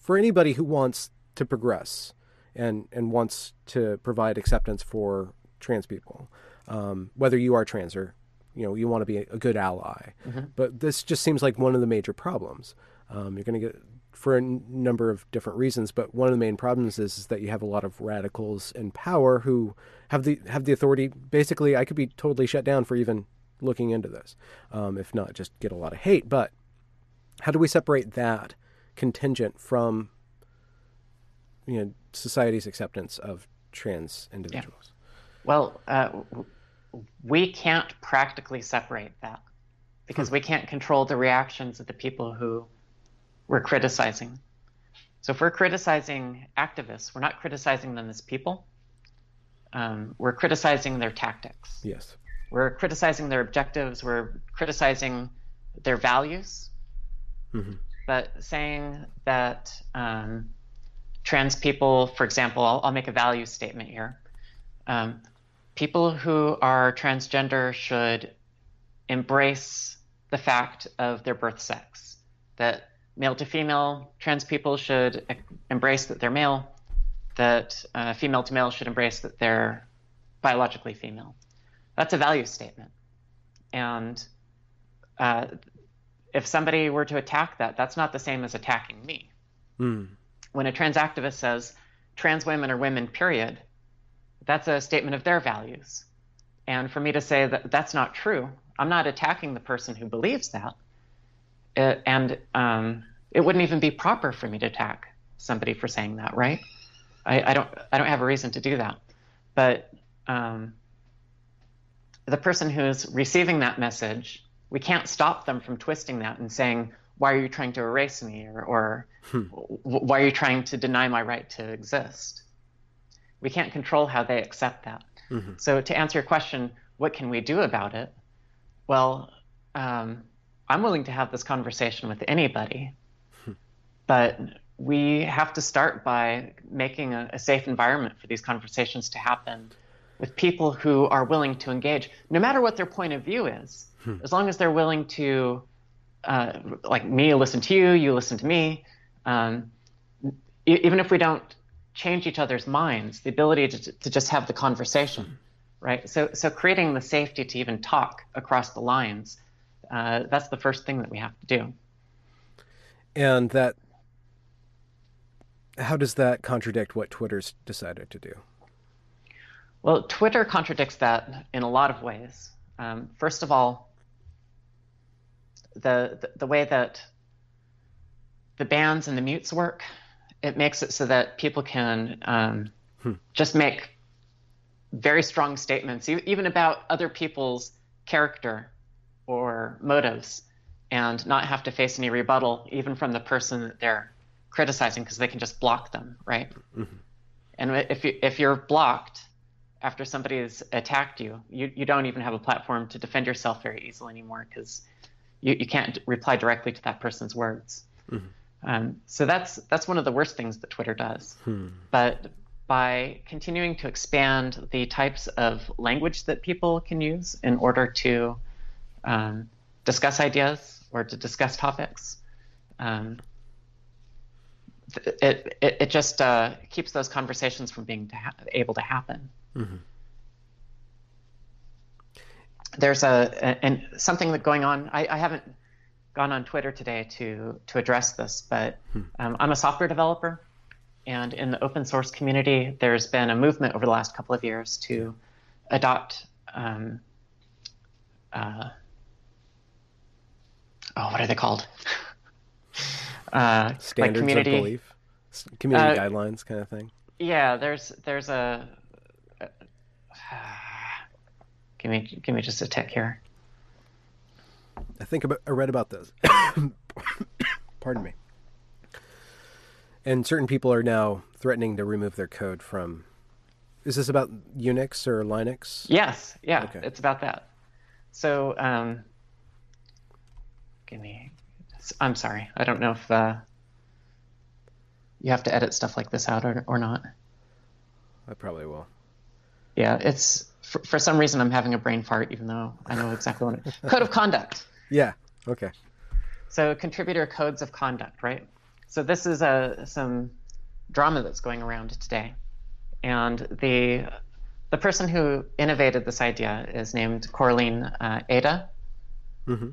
for anybody who wants to progress and and wants to provide acceptance for trans people, um, whether you are trans or you know you want to be a, good ally. Mm-hmm. But this just seems like one of the major problems. Um, you're going to get for a n- number of different reasons, but one of the main problems is, is that you have a lot of radicals in power who have the have the authority. Basically, I could be totally shut down for even looking into this, um, if not just get a lot of hate. But how do we separate that contingent from you know society's acceptance of trans individuals? Well, uh, we can't practically separate that because hmm. we can't control the reactions of the people who we're criticizing. So if we're criticizing activists, we're not criticizing them as people. Um, we're criticizing their tactics. Yes. We're criticizing their objectives. We're criticizing their values. Mm-hmm. But saying that um, trans people, for example, I'll, I'll, make a value statement here. Um, people who are transgender should embrace the fact of their birth sex, that male to female trans people should embrace that they're male, that uh, female to male should embrace that they're biologically female. That's a value statement. And uh, if somebody were to attack that, that's not the same as attacking me. Mm. When a trans activist says trans women are women, period, that's a statement of their values. And for me to say that that's not true, I'm not attacking the person who believes that. It, and um, it wouldn't even be proper for me to attack somebody for saying that, right? I, I don't I don't have a reason to do that. But um, the person who's receiving that message, we can't stop them from twisting that and saying, "Why are you trying to erase me?" or, or hmm. "Why are you trying to deny my right to exist?" we can't control how they accept that. Mm-hmm. So to answer your question, what can we do about it? Well, um, I'm willing to have this conversation with anybody, hmm. but we have to start by making a, a, safe environment for these conversations to happen with people who are willing to engage, no matter what their point of view is, hmm. as long as they're willing to, uh, like me, listen to you, you listen to me. Um, even if we don't change each other's minds, the ability to, to just have the conversation, right? So, so creating the safety to even talk across the lines, uh, that's the first thing that we have to do. And that, how does that contradict what Twitter's decided to do? Well, Twitter contradicts that in a lot of ways. Um, first of all, the, the, the way that the bans and the mutes work it makes it so that people can um, hmm. just make very strong statements, even about other people's character or motives, and not have to face any rebuttal, even from the person that they're criticizing, because they can just block them, right? Mm-hmm. And if you if you're blocked after somebody has attacked you, you you don't even have a platform to defend yourself very easily anymore, because you, you can't reply directly to that person's words. Mm-hmm. Um, so that's that's one of the worst things that Twitter does. Hmm. But by continuing to expand the types of language that people can use in order to um, discuss ideas or to discuss topics, um, it, it, it just uh, keeps those conversations from being to ha- able to happen. Mm-hmm. There's a, a, and something that going on. I, I haven't gone on Twitter today to to address this, but hmm. um, I'm a software developer, and in the open source community, there's been a movement over the last couple of years to adopt. Um, uh, oh, what are they called? uh, Standards like community, of belief, community uh, guidelines, kind of thing. Yeah, there's there's a. Uh, give me give me just a tick here. I think about, I read about this. [coughs] Pardon me. And certain people are now threatening to remove their code from. Is this about Unix or Linux? Yes. Yeah. Okay. It's about that. So, um, give me. I'm sorry. I don't know if uh, you have to edit stuff like this out or, or not. I probably will. Yeah, it's for, for some reason I'm having a brain fart, even though I know exactly what it. [laughs] Code of conduct. Yeah. Okay. So contributor codes of conduct, right? So this is a some drama that's going around today, and the the person who innovated this idea is named Coraline uh, Ada, mm-hmm.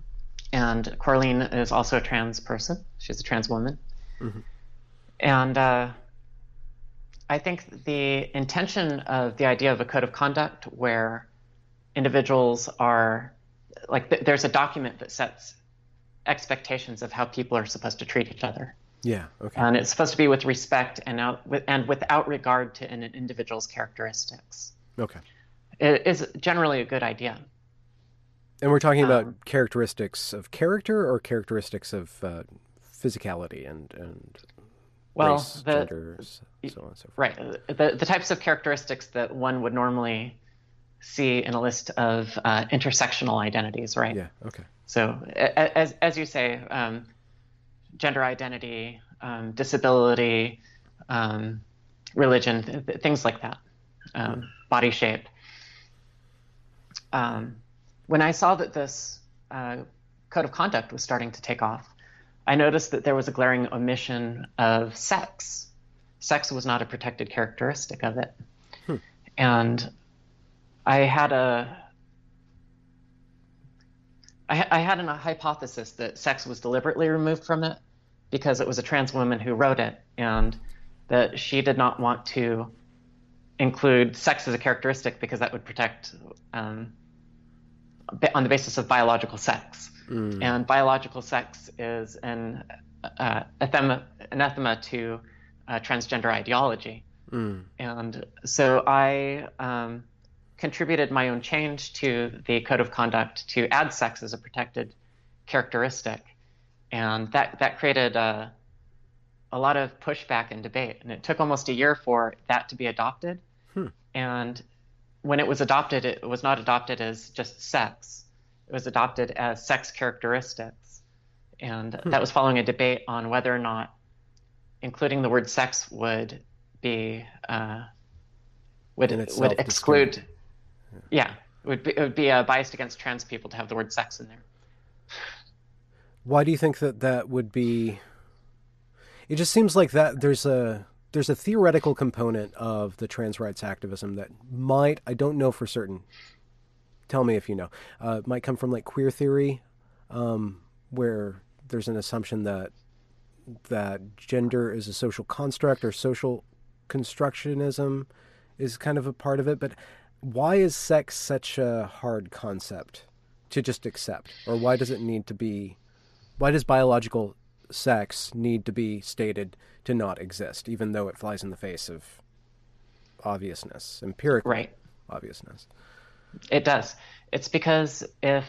And Coraline is also a trans person. She's a trans woman, mm-hmm. and uh, I think the intention of the idea of a code of conduct where individuals are like th- there's a document that sets expectations of how people are supposed to treat each other. Yeah. Okay. And it's supposed to be with respect and out with, and without regard to an individual's characteristics. Okay. It is generally a good idea. And we're talking about um, characteristics of character or characteristics of uh, physicality and and well, race, the, gender, so on and so forth. Right. The the types of characteristics that one would normally see in a list of uh, intersectional identities, right? Yeah. Okay. So as as you say, um, gender identity, um, disability, um, religion, th- th- things like that, um, body shape. Um, when I saw that this uh, code of conduct was starting to take off, I noticed that there was a glaring omission of sex. Sex was not a protected characteristic of it. Hmm. And I had a I, I had a hypothesis that sex was deliberately removed from it because it was a trans woman who wrote it, and that she did not want to include sex as a characteristic because that would protect um, on the basis of biological sex. Mm. And biological sex is an uh, anathema, anathema to uh, transgender ideology. Mm. And so I um, contributed my own change to the code of conduct to add sex as a protected characteristic. And that, that created a, a lot of pushback and debate. And it took almost a year for that to be adopted. And when it was adopted, it was not adopted as just sex. It was adopted as sex characteristics. And hmm. that was following a debate on whether or not including the word sex would be uh, would would exclude yeah it would be, it would be uh, biased against trans people to have the word sex in there why do you think that that would be it just seems like that there's a there's a theoretical component of the trans rights activism that might I don't know for certain. Tell me if you know. Uh, might come from like queer theory, um, where there's an assumption that that gender is a social construct or social constructionism is kind of a part of it. But why is sex such a hard concept to just accept, or why does it need to be? Why does biological sex need to be stated to not exist, even though it flies in the face of obviousness, empirical right. obviousness. It does. It's because if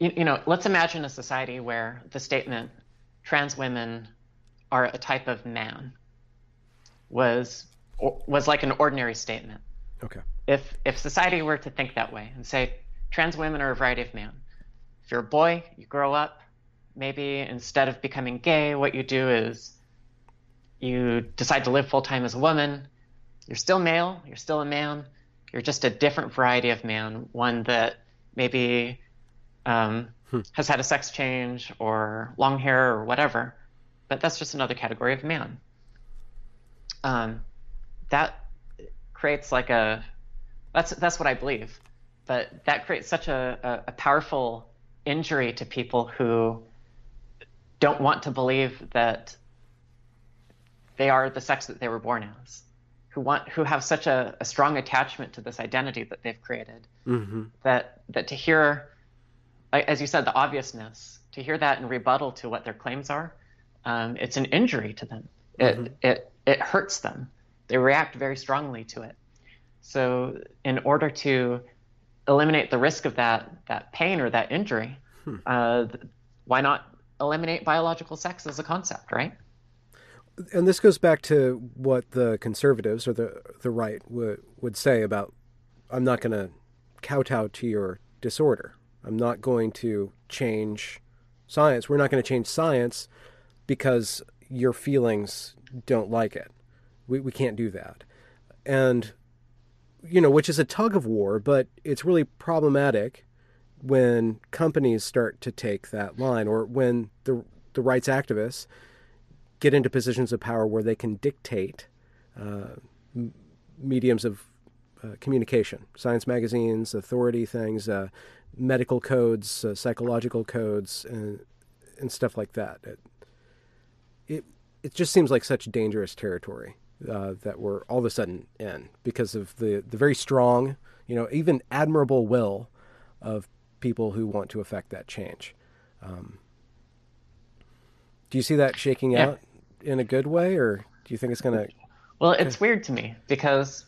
you, you know, let's imagine a society where the statement "trans women are a type of man" was was like an ordinary statement. Okay. If if society were to think that way and say trans women are a variety of man, if you're a boy, you grow up, maybe instead of becoming gay, what you do is you decide to live full time as a woman. You're still male, you're still a man, you're just a different variety of man, one that maybe um, hmm. has had a sex change or long hair or whatever, but that's just another category of man. Um, that creates like a that's that's what I believe, but that creates such a, a, a powerful injury to people who don't want to believe that they are the sex that they were born as, who want who have such a, a strong attachment to this identity that they've created mm-hmm. that that to hear, as you said, the obviousness, to hear that in rebuttal to what their claims are, um, it's an injury to them. Mm-hmm. It it it hurts them. They react very strongly to it. So in order to eliminate the risk of that that pain or that injury, hmm. uh, why not eliminate biological sex as a concept, right? And this goes back to what the conservatives or the the right would would say about I'm not going to kowtow to your disorder. I'm not going to change science. We're not going to change science because your feelings don't like it. We we can't do that. And you know, which is a tug of war, but it's really problematic when companies start to take that line or when the the rights activists get into positions of power where they can dictate uh, mediums of uh, communication, science magazines, authority things, uh, medical codes, uh, psychological codes, and and stuff like that. It, it it just seems like such dangerous territory uh, that we're all of a sudden in because of the the very strong, you know, even admirable will of people who want to affect that change. Um, do you see that shaking yeah. out in a good way, or do you think it's going to? Well, it's weird to me because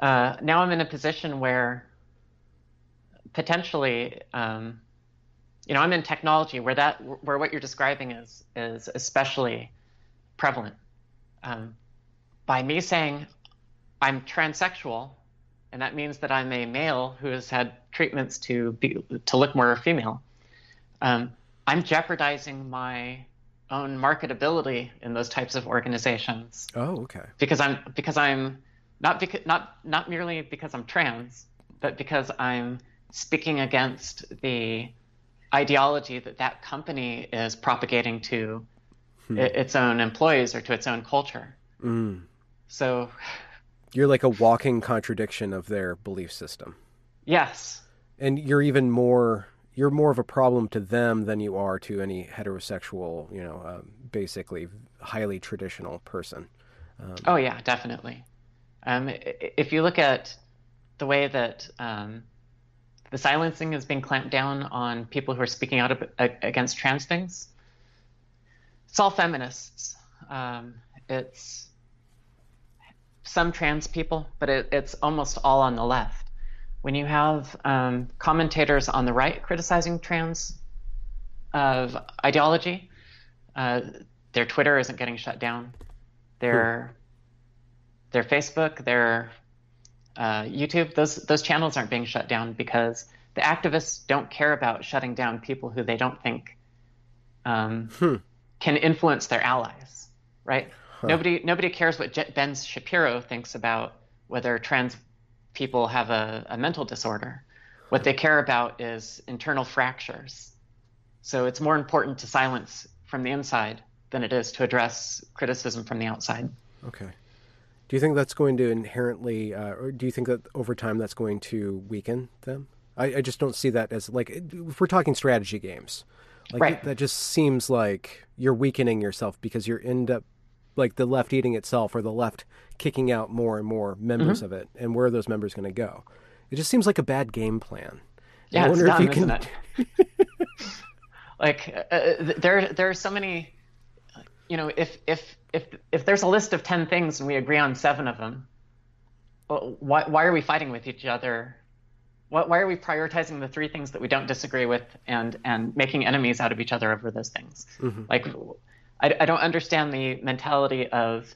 uh, now I'm in a position where potentially, um, you know, I'm in technology where that where what you're describing is is especially prevalent. Um, by me saying I'm transsexual, and that means that I'm a male who has had treatments to be to look more female. Um, I'm jeopardizing my own marketability in those types of organizations. Oh, okay. Because I'm because I'm not because not not merely because I'm trans, but because I'm speaking against the ideology that that company is propagating to hmm. its own employees or to its own culture. Mm. So you're like a walking contradiction of their belief system. Yes. And you're even more you're more of a problem to them than you are to any heterosexual, you know, uh, basically highly traditional person. Um, oh yeah, definitely. Um, if you look at the way that um, the silencing has been clamped down on people who are speaking out against trans things, it's all feminists. Um, it's some trans people, but it, it's almost all on the left. When you have um, commentators on the right criticizing trans of ideology, uh, their Twitter isn't getting shut down. Their their Facebook, their uh, YouTube, those those channels aren't being shut down because the activists don't care about shutting down people who they don't think um, hmm. can influence their allies, right? Huh. Nobody nobody cares what Ben Shapiro thinks about whether trans people have a, a mental disorder. What they care about is internal fractures. So it's more important to silence from the inside than it is to address criticism from the outside. Okay. Do you think that's going to inherently, uh, or do you think that over time that's going to weaken them? I, I just don't see that as like if we're talking strategy games, like right. that just seems like you're weakening yourself because you're end up like the left eating itself or the left kicking out more and more members mm-hmm. of it, and where are those members going to go? It just seems like a bad game plan. Yeah, I wonder it's dumb, if you can. It? [laughs] like uh, uh there, there are so many. You know, if if if if there's a list of ten things and we agree on seven of them, why why are we fighting with each other? Why, why are we prioritizing the three things that we don't disagree with and and making enemies out of each other over those things? Mm-hmm. Like, I, I don't understand the mentality of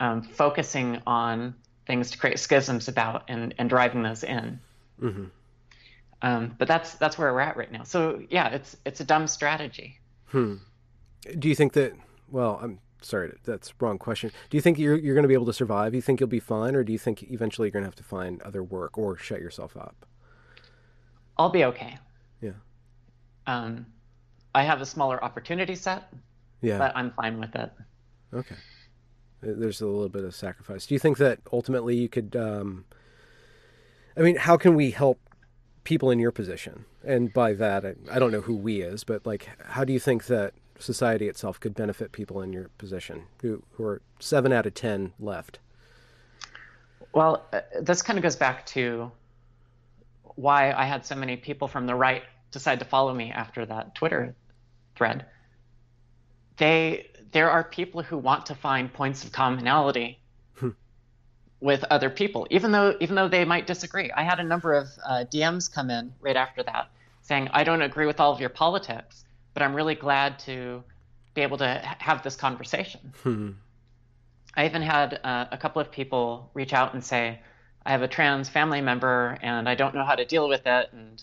um, focusing on things to create schisms about and, and driving those in. Mm-hmm. Um, but that's that's where we're at right now. So yeah, it's it's a dumb strategy. Hmm. Do you think that? Well, I'm sorry, that's wrong question. Do you think you're you're going to be able to survive? You think you'll be fine, or do you think eventually you're going to have to find other work or shut yourself up? I'll be okay. Yeah. Um, I have a smaller opportunity set. Yeah. But I'm fine with it. Okay. There's a little bit of sacrifice. Do you think that ultimately you could? Um, I mean, how can we help people in your position? And by that, I, I don't know who we is, but like, how do you think that society itself could benefit people in your position who, who are seven out of 10 left? Well, uh, this kind of goes back to why I had so many people from the right decide to follow me after that Twitter thread. They there are people who want to find points of commonality hmm. with other people, even though even though they might disagree. I had a number of uh, DMs come in right after that saying, "I don't agree with all of your politics, but I'm really glad to be able to have this conversation." Hmm. I even had uh, a couple of people reach out and say, "I have a trans family member, and I don't know how to deal with it, and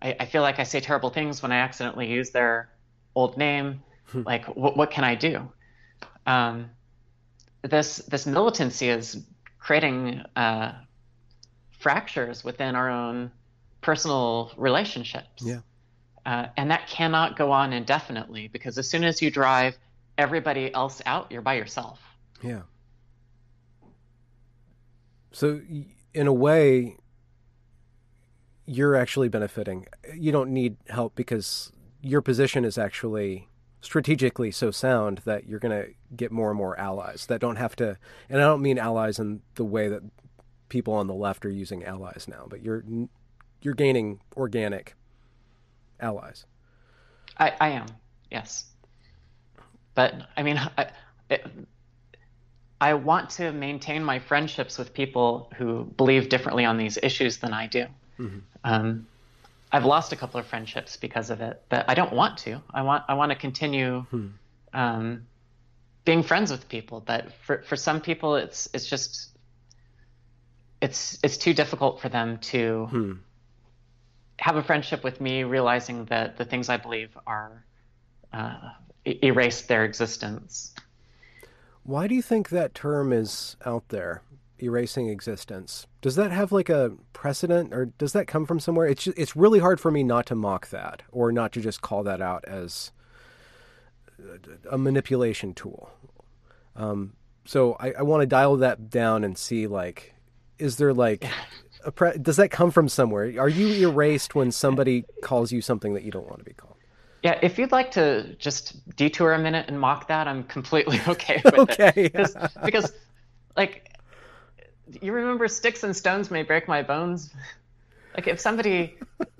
I, I feel like I say terrible things when I accidentally use their old name." Hmm. like what, what can I do? Um, this this militancy is creating uh, fractures within our own personal relationships. Yeah. Uh, and that cannot go on indefinitely because as soon as you drive everybody else out, you're by yourself. Yeah. So, in a way, you're actually benefiting. You don't need help because your position is actually strategically so sound that you're going to get more and more allies that don't have to and I don't mean allies in the way that people on the left are using allies now but you're you're gaining organic allies. I, I am yes. But I mean I, it, I want to maintain my friendships with people who believe differently on these issues than I do. Mm-hmm. um, I've lost a couple of friendships because of it, but I don't want to. I want I want to continue hmm. um, being friends with people. But for for some people, it's it's just it's it's too difficult for them to hmm. have a friendship with me, realizing that the things I believe are uh, erase their existence. Why do you think that term is out there? Erasing existence. Does that have like a precedent, or does that come from somewhere? It's just, it's really hard for me not to mock that, or not to just call that out as a manipulation tool. Um, so I, I want to dial that down and see like, is there like [laughs] a pre- does that come from somewhere? Are you erased when somebody calls you something that you don't want to be called? Yeah, if you'd like to just detour a minute and mock that, I'm completely [laughs] okay with okay. it. Because, because like you remember sticks and stones may break my bones? Like if somebody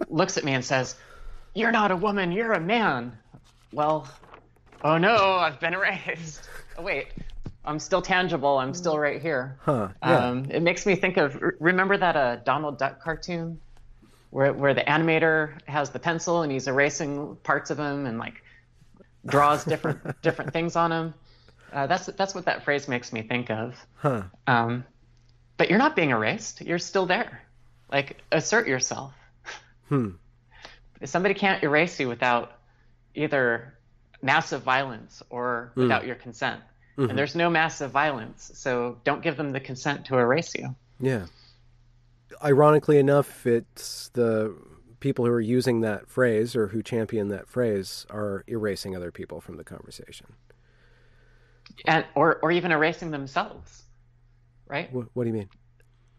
looks at me and says, "You're not a woman, you're a man," well, oh no, I've been erased. Oh wait, I'm still tangible. I'm still right here. Huh? Yeah. Um, it makes me think of remember that uh, Donald Duck cartoon where where the animator has the pencil and he's erasing parts of him and like draws different [laughs] different things on him. Uh, that's that's what that phrase makes me think of. Huh. Um, but you're not being erased. You're still there. Like assert yourself. Hmm. Somebody can't erase you without either massive violence or Hmm. without your consent. Mm-hmm. And there's no massive violence, so don't give them the consent to erase you. Yeah. Ironically enough, it's the people who are using that phrase or who champion that phrase are erasing other people from the conversation. And or or even erasing themselves. Right? What, what do you mean?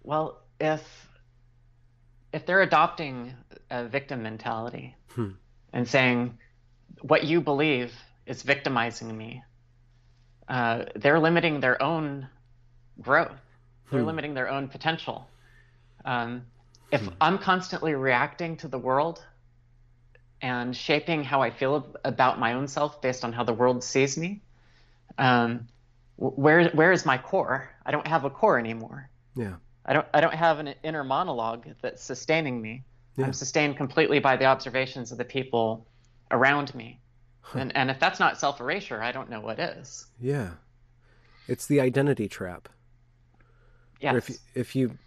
Well, if if they're adopting a victim mentality Hmm. and saying what you believe is victimizing me, uh, they're limiting their own growth. They're limiting their own potential. Um, if I'm constantly reacting to the world and shaping how I feel about my own self based on how the world sees me, um, where where is my core? I don't have a core anymore. Yeah. I don't I don't have an inner monologue that's sustaining me. Yeah. I'm sustained completely by the observations of the people around me. And and if that's not self erasure, I don't know what is. Yeah. It's the identity trap. Yes. If if you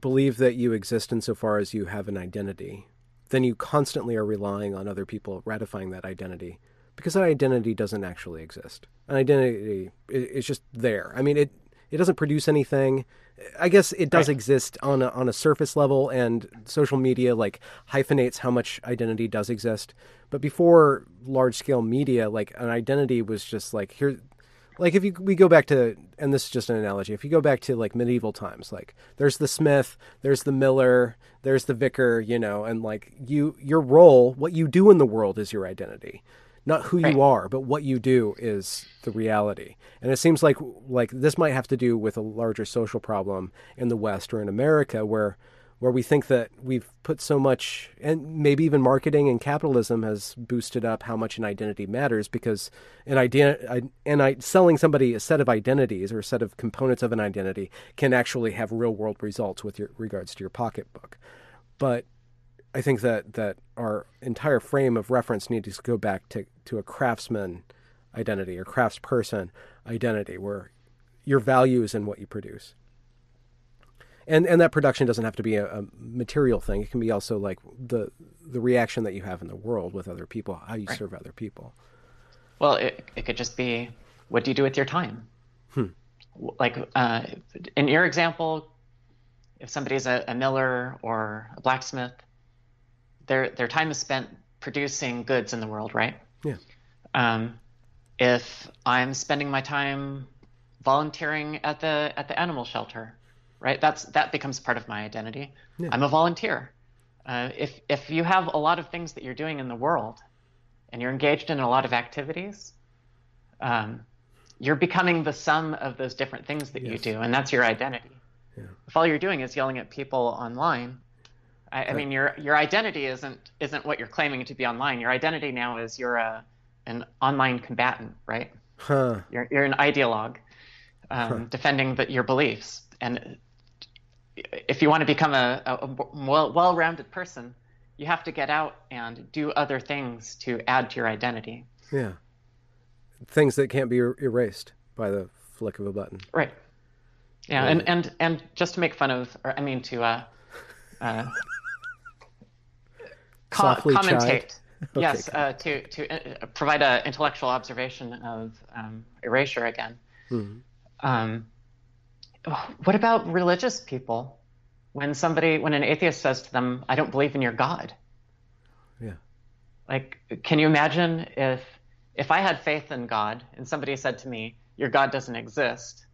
believe that you exist insofar as you have an identity, then you constantly are relying on other people ratifying that identity because that identity doesn't actually exist. An identity is just there. I mean, it it doesn't produce anything. I guess it does Right. exist on a, on a surface level, and social media like hyphenates how much identity does exist. But before large scale media, like an identity was just like here like if you we go back to and this is just an analogy if you go back to like medieval times like there's the smith there's the miller there's the vicar you know and like you your role what you do in the world is your identity not who Right. you are but what you do is the reality and it seems like like this might have to do with a larger social problem in the west or in america where where we think that we've put so much, and maybe even marketing and capitalism has boosted up how much an identity matters because an idea, and I, selling somebody a set of identities or a set of components of an identity can actually have real world results with your regards to your pocketbook. But I think that that our entire frame of reference needs to go back to to a craftsman identity or craftsperson identity where your value is in what you produce and and that production doesn't have to be a, a material thing. It can be also like the the reaction that you have in the world with other people, how you serve other people. Well, it, it could just be what do you do with your time? Hmm. Like uh, in your example, if somebody's a, a miller or a blacksmith, their their time is spent producing goods in the world, right? Yeah. Um, if I'm spending my time volunteering at the at the animal shelter, right? That's that becomes part of my identity. Yeah. I'm a volunteer. Uh, if if you have a lot of things that you're doing in the world, and you're engaged in a lot of activities, um, you're becoming the sum of those different things that you do, and that's your identity. Yeah. If all you're doing is yelling at people online, I, I mean, your your identity isn't isn't what you're claiming to be online. Your identity now is you're a an online combatant, right? Huh. You're you're an ideologue, um, defending the, your beliefs. And if you want to become a, a, a well well-rounded person, you have to get out and do other things to add to your identity. Yeah. Things that can't be er- erased by the flick of a button. Right. Yeah, and, and and just to make fun of, or I mean to uh, uh, co- commentate. [laughs] yes, uh, to to uh, provide an intellectual observation of um, erasure again. Hmm. Um, what about religious people? When somebody, when an atheist says to them, "I don't believe in your God," Yeah. like, can you imagine if if I had faith in God and somebody said to me, "Your God doesn't exist"?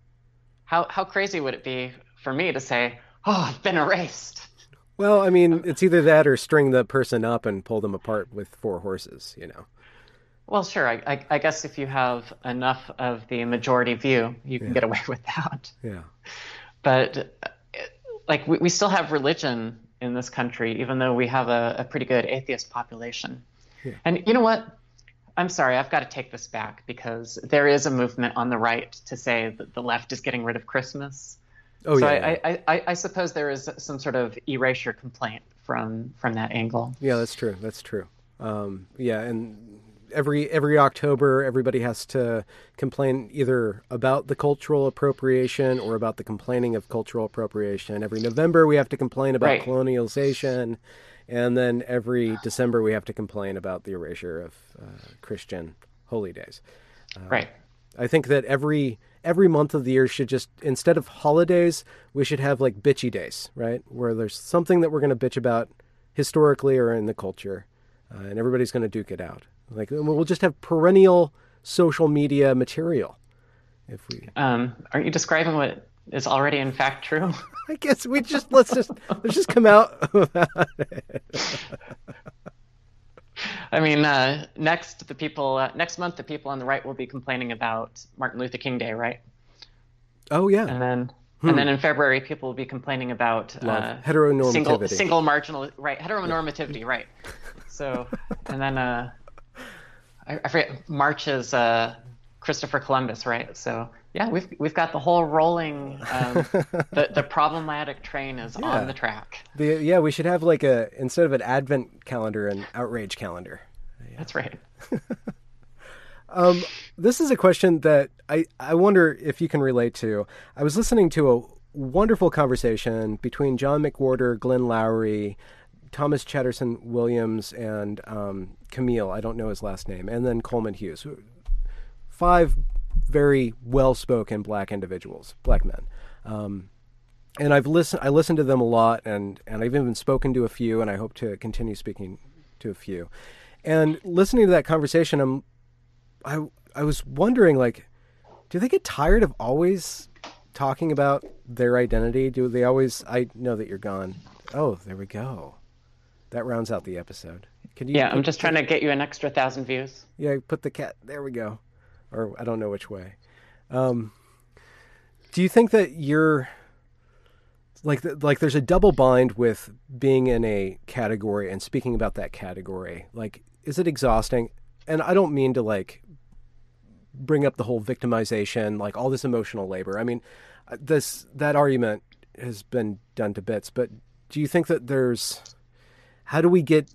How how crazy would it be for me to say, "Oh, I've been erased"? Well, I mean, it's either that or string the person up and pull them apart with four horses, you know. Well, sure. I, I, I guess if you have enough of the majority view, you can get away [laughs] with that. Yeah. But uh, like we, we still have religion in this country, even though we have a, a pretty good atheist population. Yeah. And you know what? I'm sorry, I've got to take this back because there is a movement on the right to say that the left is getting rid of Christmas. Oh, so yeah. yeah. I, I, I, I suppose there is some sort of erasure complaint from from that angle. Yeah, that's true. That's true. Um, yeah, and every every October, everybody has to complain either about the cultural appropriation or about the complaining of cultural appropriation. Every November, we have to complain about Right. colonialization, and then every December, we have to complain about the erasure of uh, Christian holy days. right. I think that every every month of the year should just instead of holidays, we should have like bitchy days, right? Where there's something that we're going to bitch about historically or in the culture, uh, and everybody's going to duke it out. Like we'll just have perennial social media material. If we, Um, aren't you describing what is already in fact true? [laughs] I guess we just let's just let's just come out. [laughs] [laughs] I mean, uh, next the people uh, next month the people on the right will be complaining about Martin Luther King Day, right? oh yeah, And then and then in February people will be complaining about uh, Heteronormativity. single single marginal right heteronormativity, right? [laughs] So and then uh, I, I forget March is uh, Christopher Columbus, right? So yeah, we've we've got the whole rolling um, [laughs] the the problematic train is Yeah. on the track. the, yeah, we should have like a instead of an advent calendar, an outrage calendar. That's right. [laughs] This is a question that I, I wonder if you can relate to. I was listening to a wonderful conversation between John McWhorter, Glenn Loury, Thomas Chatterton Williams, and um, Kmele. I don't know his last name, and then Coleman Hughes. Five very well-spoken black individuals, black men. Um, and I've listened. I listened to them a lot, and and I've even spoken to a few, and I hope to continue speaking to a few. And listening to that conversation, I'm I I was wondering like do they get tired of always talking about their identity? Do they always I know that you're gone. Oh, there we go. That rounds out the episode. Can you Yeah, I'm just trying to get you an extra thousand views. Yeah, put the cat there we go. Or I don't know which way. Um do you think that you're like like there's a double bind with being in a category and speaking about that category? Like is it exhausting? And i don't mean to like bring up the whole victimization like all this emotional labor. I mean uh, this that argument has been done to bits but do you think that there's how do we get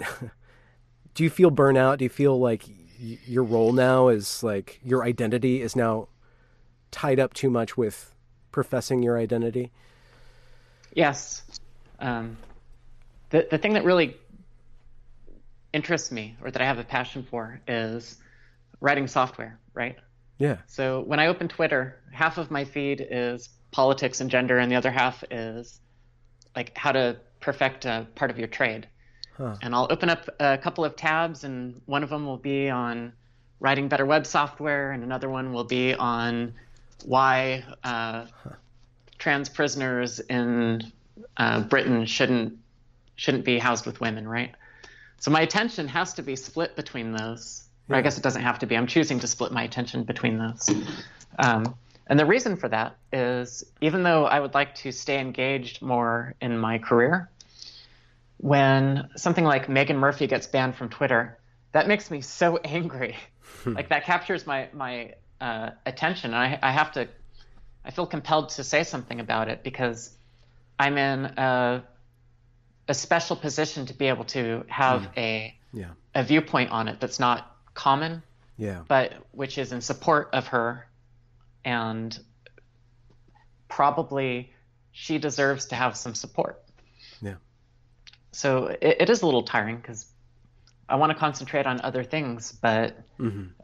[laughs] do you feel burnout? Do you feel like your role now is like your identity is now tied up too much with professing your identity Yes. Um, the the thing that really interests me, or that I have a passion for, is writing software. Right. yeah So when I open Twitter, half of my feed is politics and gender, and the other half is like how to perfect a part of your trade. Huh. And I'll open up a couple of tabs, and one of them will be on writing better web software, and another one will be on why uh, trans prisoners in uh, Britain shouldn't shouldn't be housed with women, right? So my attention has to be split between those. Or I guess it doesn't have to be. I'm choosing to split my attention between those. Um, and the reason for that is even though I would like to stay engaged more in my career, when something like Meghan Murphy gets banned from Twitter, that makes me so angry. like that captures my my uh, attention. And I, I have to, I feel compelled to say something about it because I'm in a, a special position to be able to have a yeah a viewpoint on it that's not common, yeah but which is in support of her, and probably she deserves to have some support. yeah So it, it is a little tiring because I want to concentrate on other things, but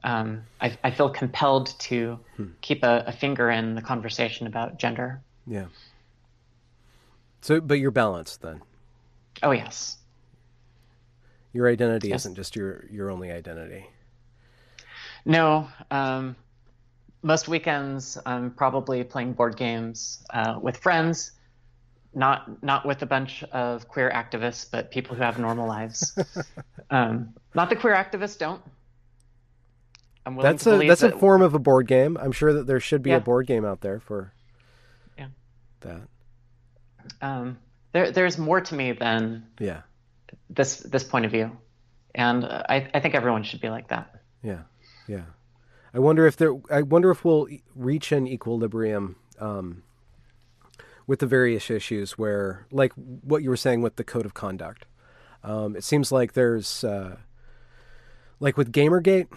um, I, I feel compelled to keep a, a finger in the conversation about gender. yeah so but you're balanced then Oh yes, your identity Yes. isn't just your your only identity no. Um, most weekends, I'm probably playing board games uh, with friends, not not with a bunch of queer activists, but people who have normal lives. [laughs] um, not the queer activists don't. I'm willing that's to a that's a form of a board game i'm sure that there should be Yeah. a board game out there for Yeah. that um, there, there's more to me than yeah this this point of view, and uh, I, I think everyone should be like that. yeah yeah i wonder if there i wonder if we'll reach an equilibrium um, with the various issues where like what you were saying with the code of conduct um, it seems like there's uh, like with Gamergate,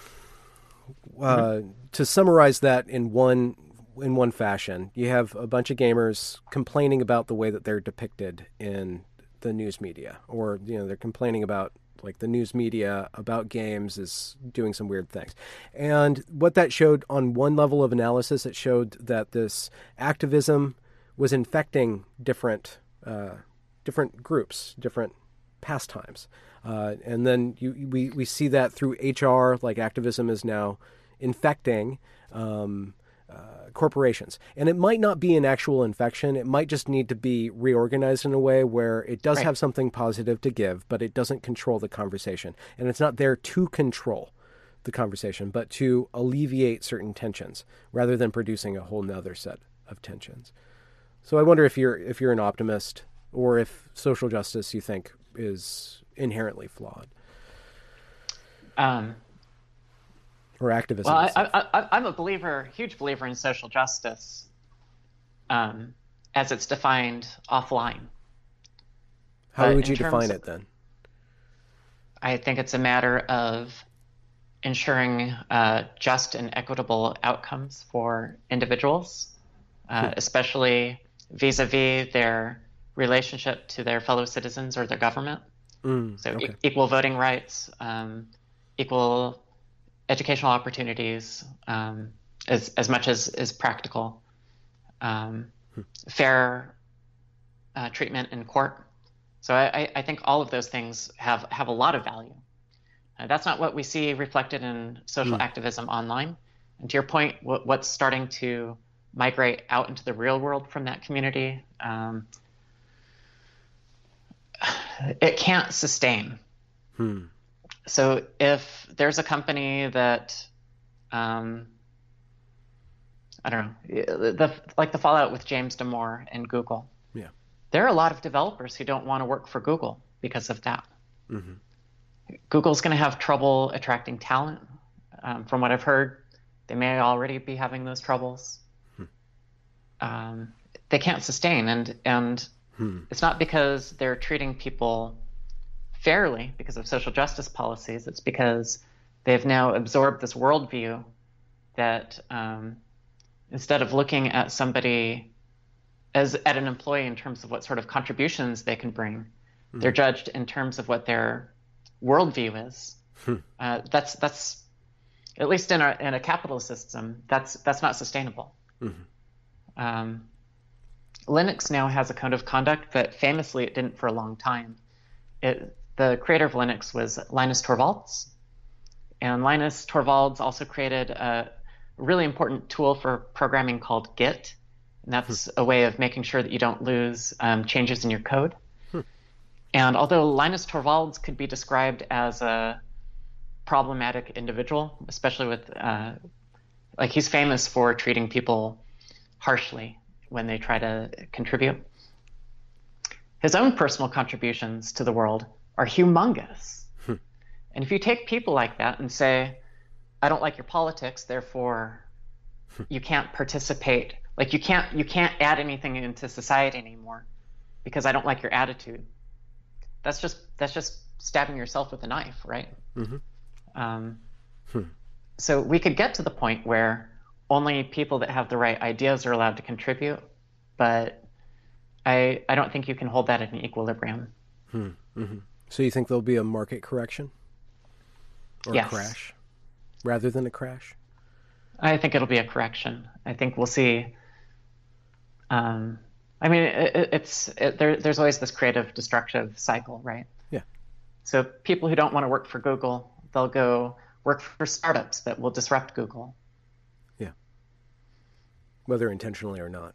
uh, mm-hmm. to summarize that in one in one fashion, you have a bunch of gamers complaining about the way that they're depicted in the news media, or you know they're complaining about like the news media about games is doing some weird things. And what that showed on one level of analysis, it showed that this activism was infecting different uh, different groups, different pastimes. Uh, and then you, we, we see that through HR, like activism is now infecting um, uh, corporations. And it might not be an actual infection. It might just need to be reorganized in a way where it does right. have something positive to give, but it doesn't control the conversation. And it's not there to control the conversation, but to alleviate certain tensions rather than producing a whole nother set of tensions. So I wonder if you're if you're an optimist or if social justice you think is inherently flawed. Um, or activism. Well, I, am a believer, huge believer in social justice, um, as it's defined offline. How but would you define it then? I think it's a matter of ensuring uh, just and equitable outcomes for individuals, uh, hmm. especially vis-a-vis their relationship to their fellow citizens or their government. Mm, so okay. e- equal voting rights, um, equal educational opportunities, um, as as much as is practical, um, hmm. fair uh, treatment in court. So I, I, think all of those things have have a lot of value. Uh, that's not what we see reflected in social mm. activism online. And to your point, what, what's starting to migrate out into the real world from that community, um, it can't sustain. Hmm so if there's a company that um, I don't know, the, like the fallout with James Damore and Google. Yeah. There are a lot of developers who don't want to work for Google because of that. Mm-hmm. Google's going to have trouble attracting talent. Um, from what I've heard, they may already be having those troubles. Hmm. Um, they can't sustain, and and hmm. it's not because they're treating people fairly because of social justice policies. It's because they've now absorbed this worldview that um, instead of looking at somebody as at an employee in terms of what sort of contributions they can bring, mm-hmm. they're judged in terms of what their worldview is. Hmm. Uh, that's that's at least in a in a capitalist system, that's that's not sustainable. Mm-hmm. Um, Linux now has a code of conduct, but famously it didn't for a long time. It the creator of Linux was Linus Torvalds. And Linus Torvalds also created a really important tool for programming called Git. And that's hmm. a way of making sure that you don't lose um, changes in your code. Hmm. And although Linus Torvalds could be described as a problematic individual, especially with, uh, like, he's famous for treating people harshly when they try to contribute. His own personal contributions to the world are humongous. Hmm. And if you take people like that and say, I don't like your politics, therefore hmm. you can't participate, like you can't you can't add anything into society anymore because I don't like your attitude. That's just that's just stabbing yourself with a knife, right? Mm-hmm. Um, hmm. So we could get to the point where only people that have the right ideas are allowed to contribute, but I I don't think you can hold that in equilibrium. Hmm. Mm-hmm. So you think there'll be a market correction or yes. a crash rather than a crash? I think it'll be a correction. I think we'll see. Um, I mean, it, it's it, there, there's always this creative destructive cycle, right? Yeah. So people who don't want to work for Google, they'll go work for startups that will disrupt Google. Whether intentionally or not.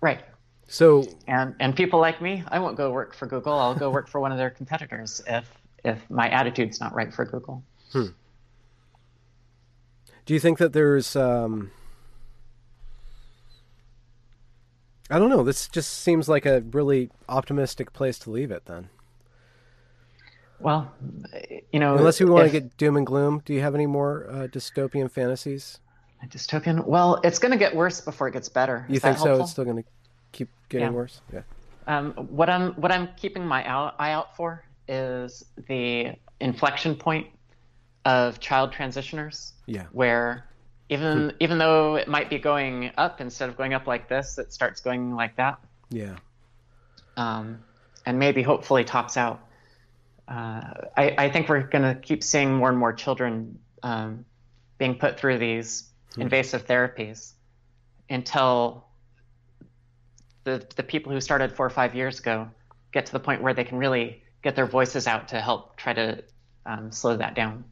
Right. So and and people like me, I won't go work for Google. I'll go work for one of their competitors if if my attitude's not right for Google. Hmm. Do you think that there's um, I don't know. This just seems like a really optimistic place to leave it then. Well, you know, unless we want if, to get doom and gloom, do you have any more uh, dystopian fantasies? Dystopian? Well, it's going to get worse before it gets better. Is you think so? It's still going to keep getting yeah. worse. Yeah. Um, what I'm what I'm keeping my eye out for is the inflection point of child transitioners. Yeah. Where even hmm. even though it might be going up instead of going up like this, it starts going like that. Yeah. Um, and maybe hopefully tops out. Uh, I, I think we're going to keep seeing more and more children um, being put through these hmm. invasive therapies until the the people who started four or five years ago get to the point where they can really get their voices out to help try to um, slow that down.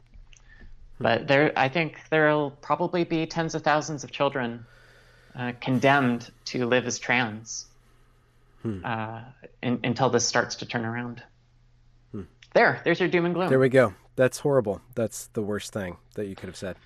Hmm. But there, I think there'll probably be tens of thousands of children uh, condemned to live as trans hmm. uh, in, until this starts to turn around. Hmm. There, there's your doom and gloom. There we go. That's horrible. That's the worst thing that you could have said.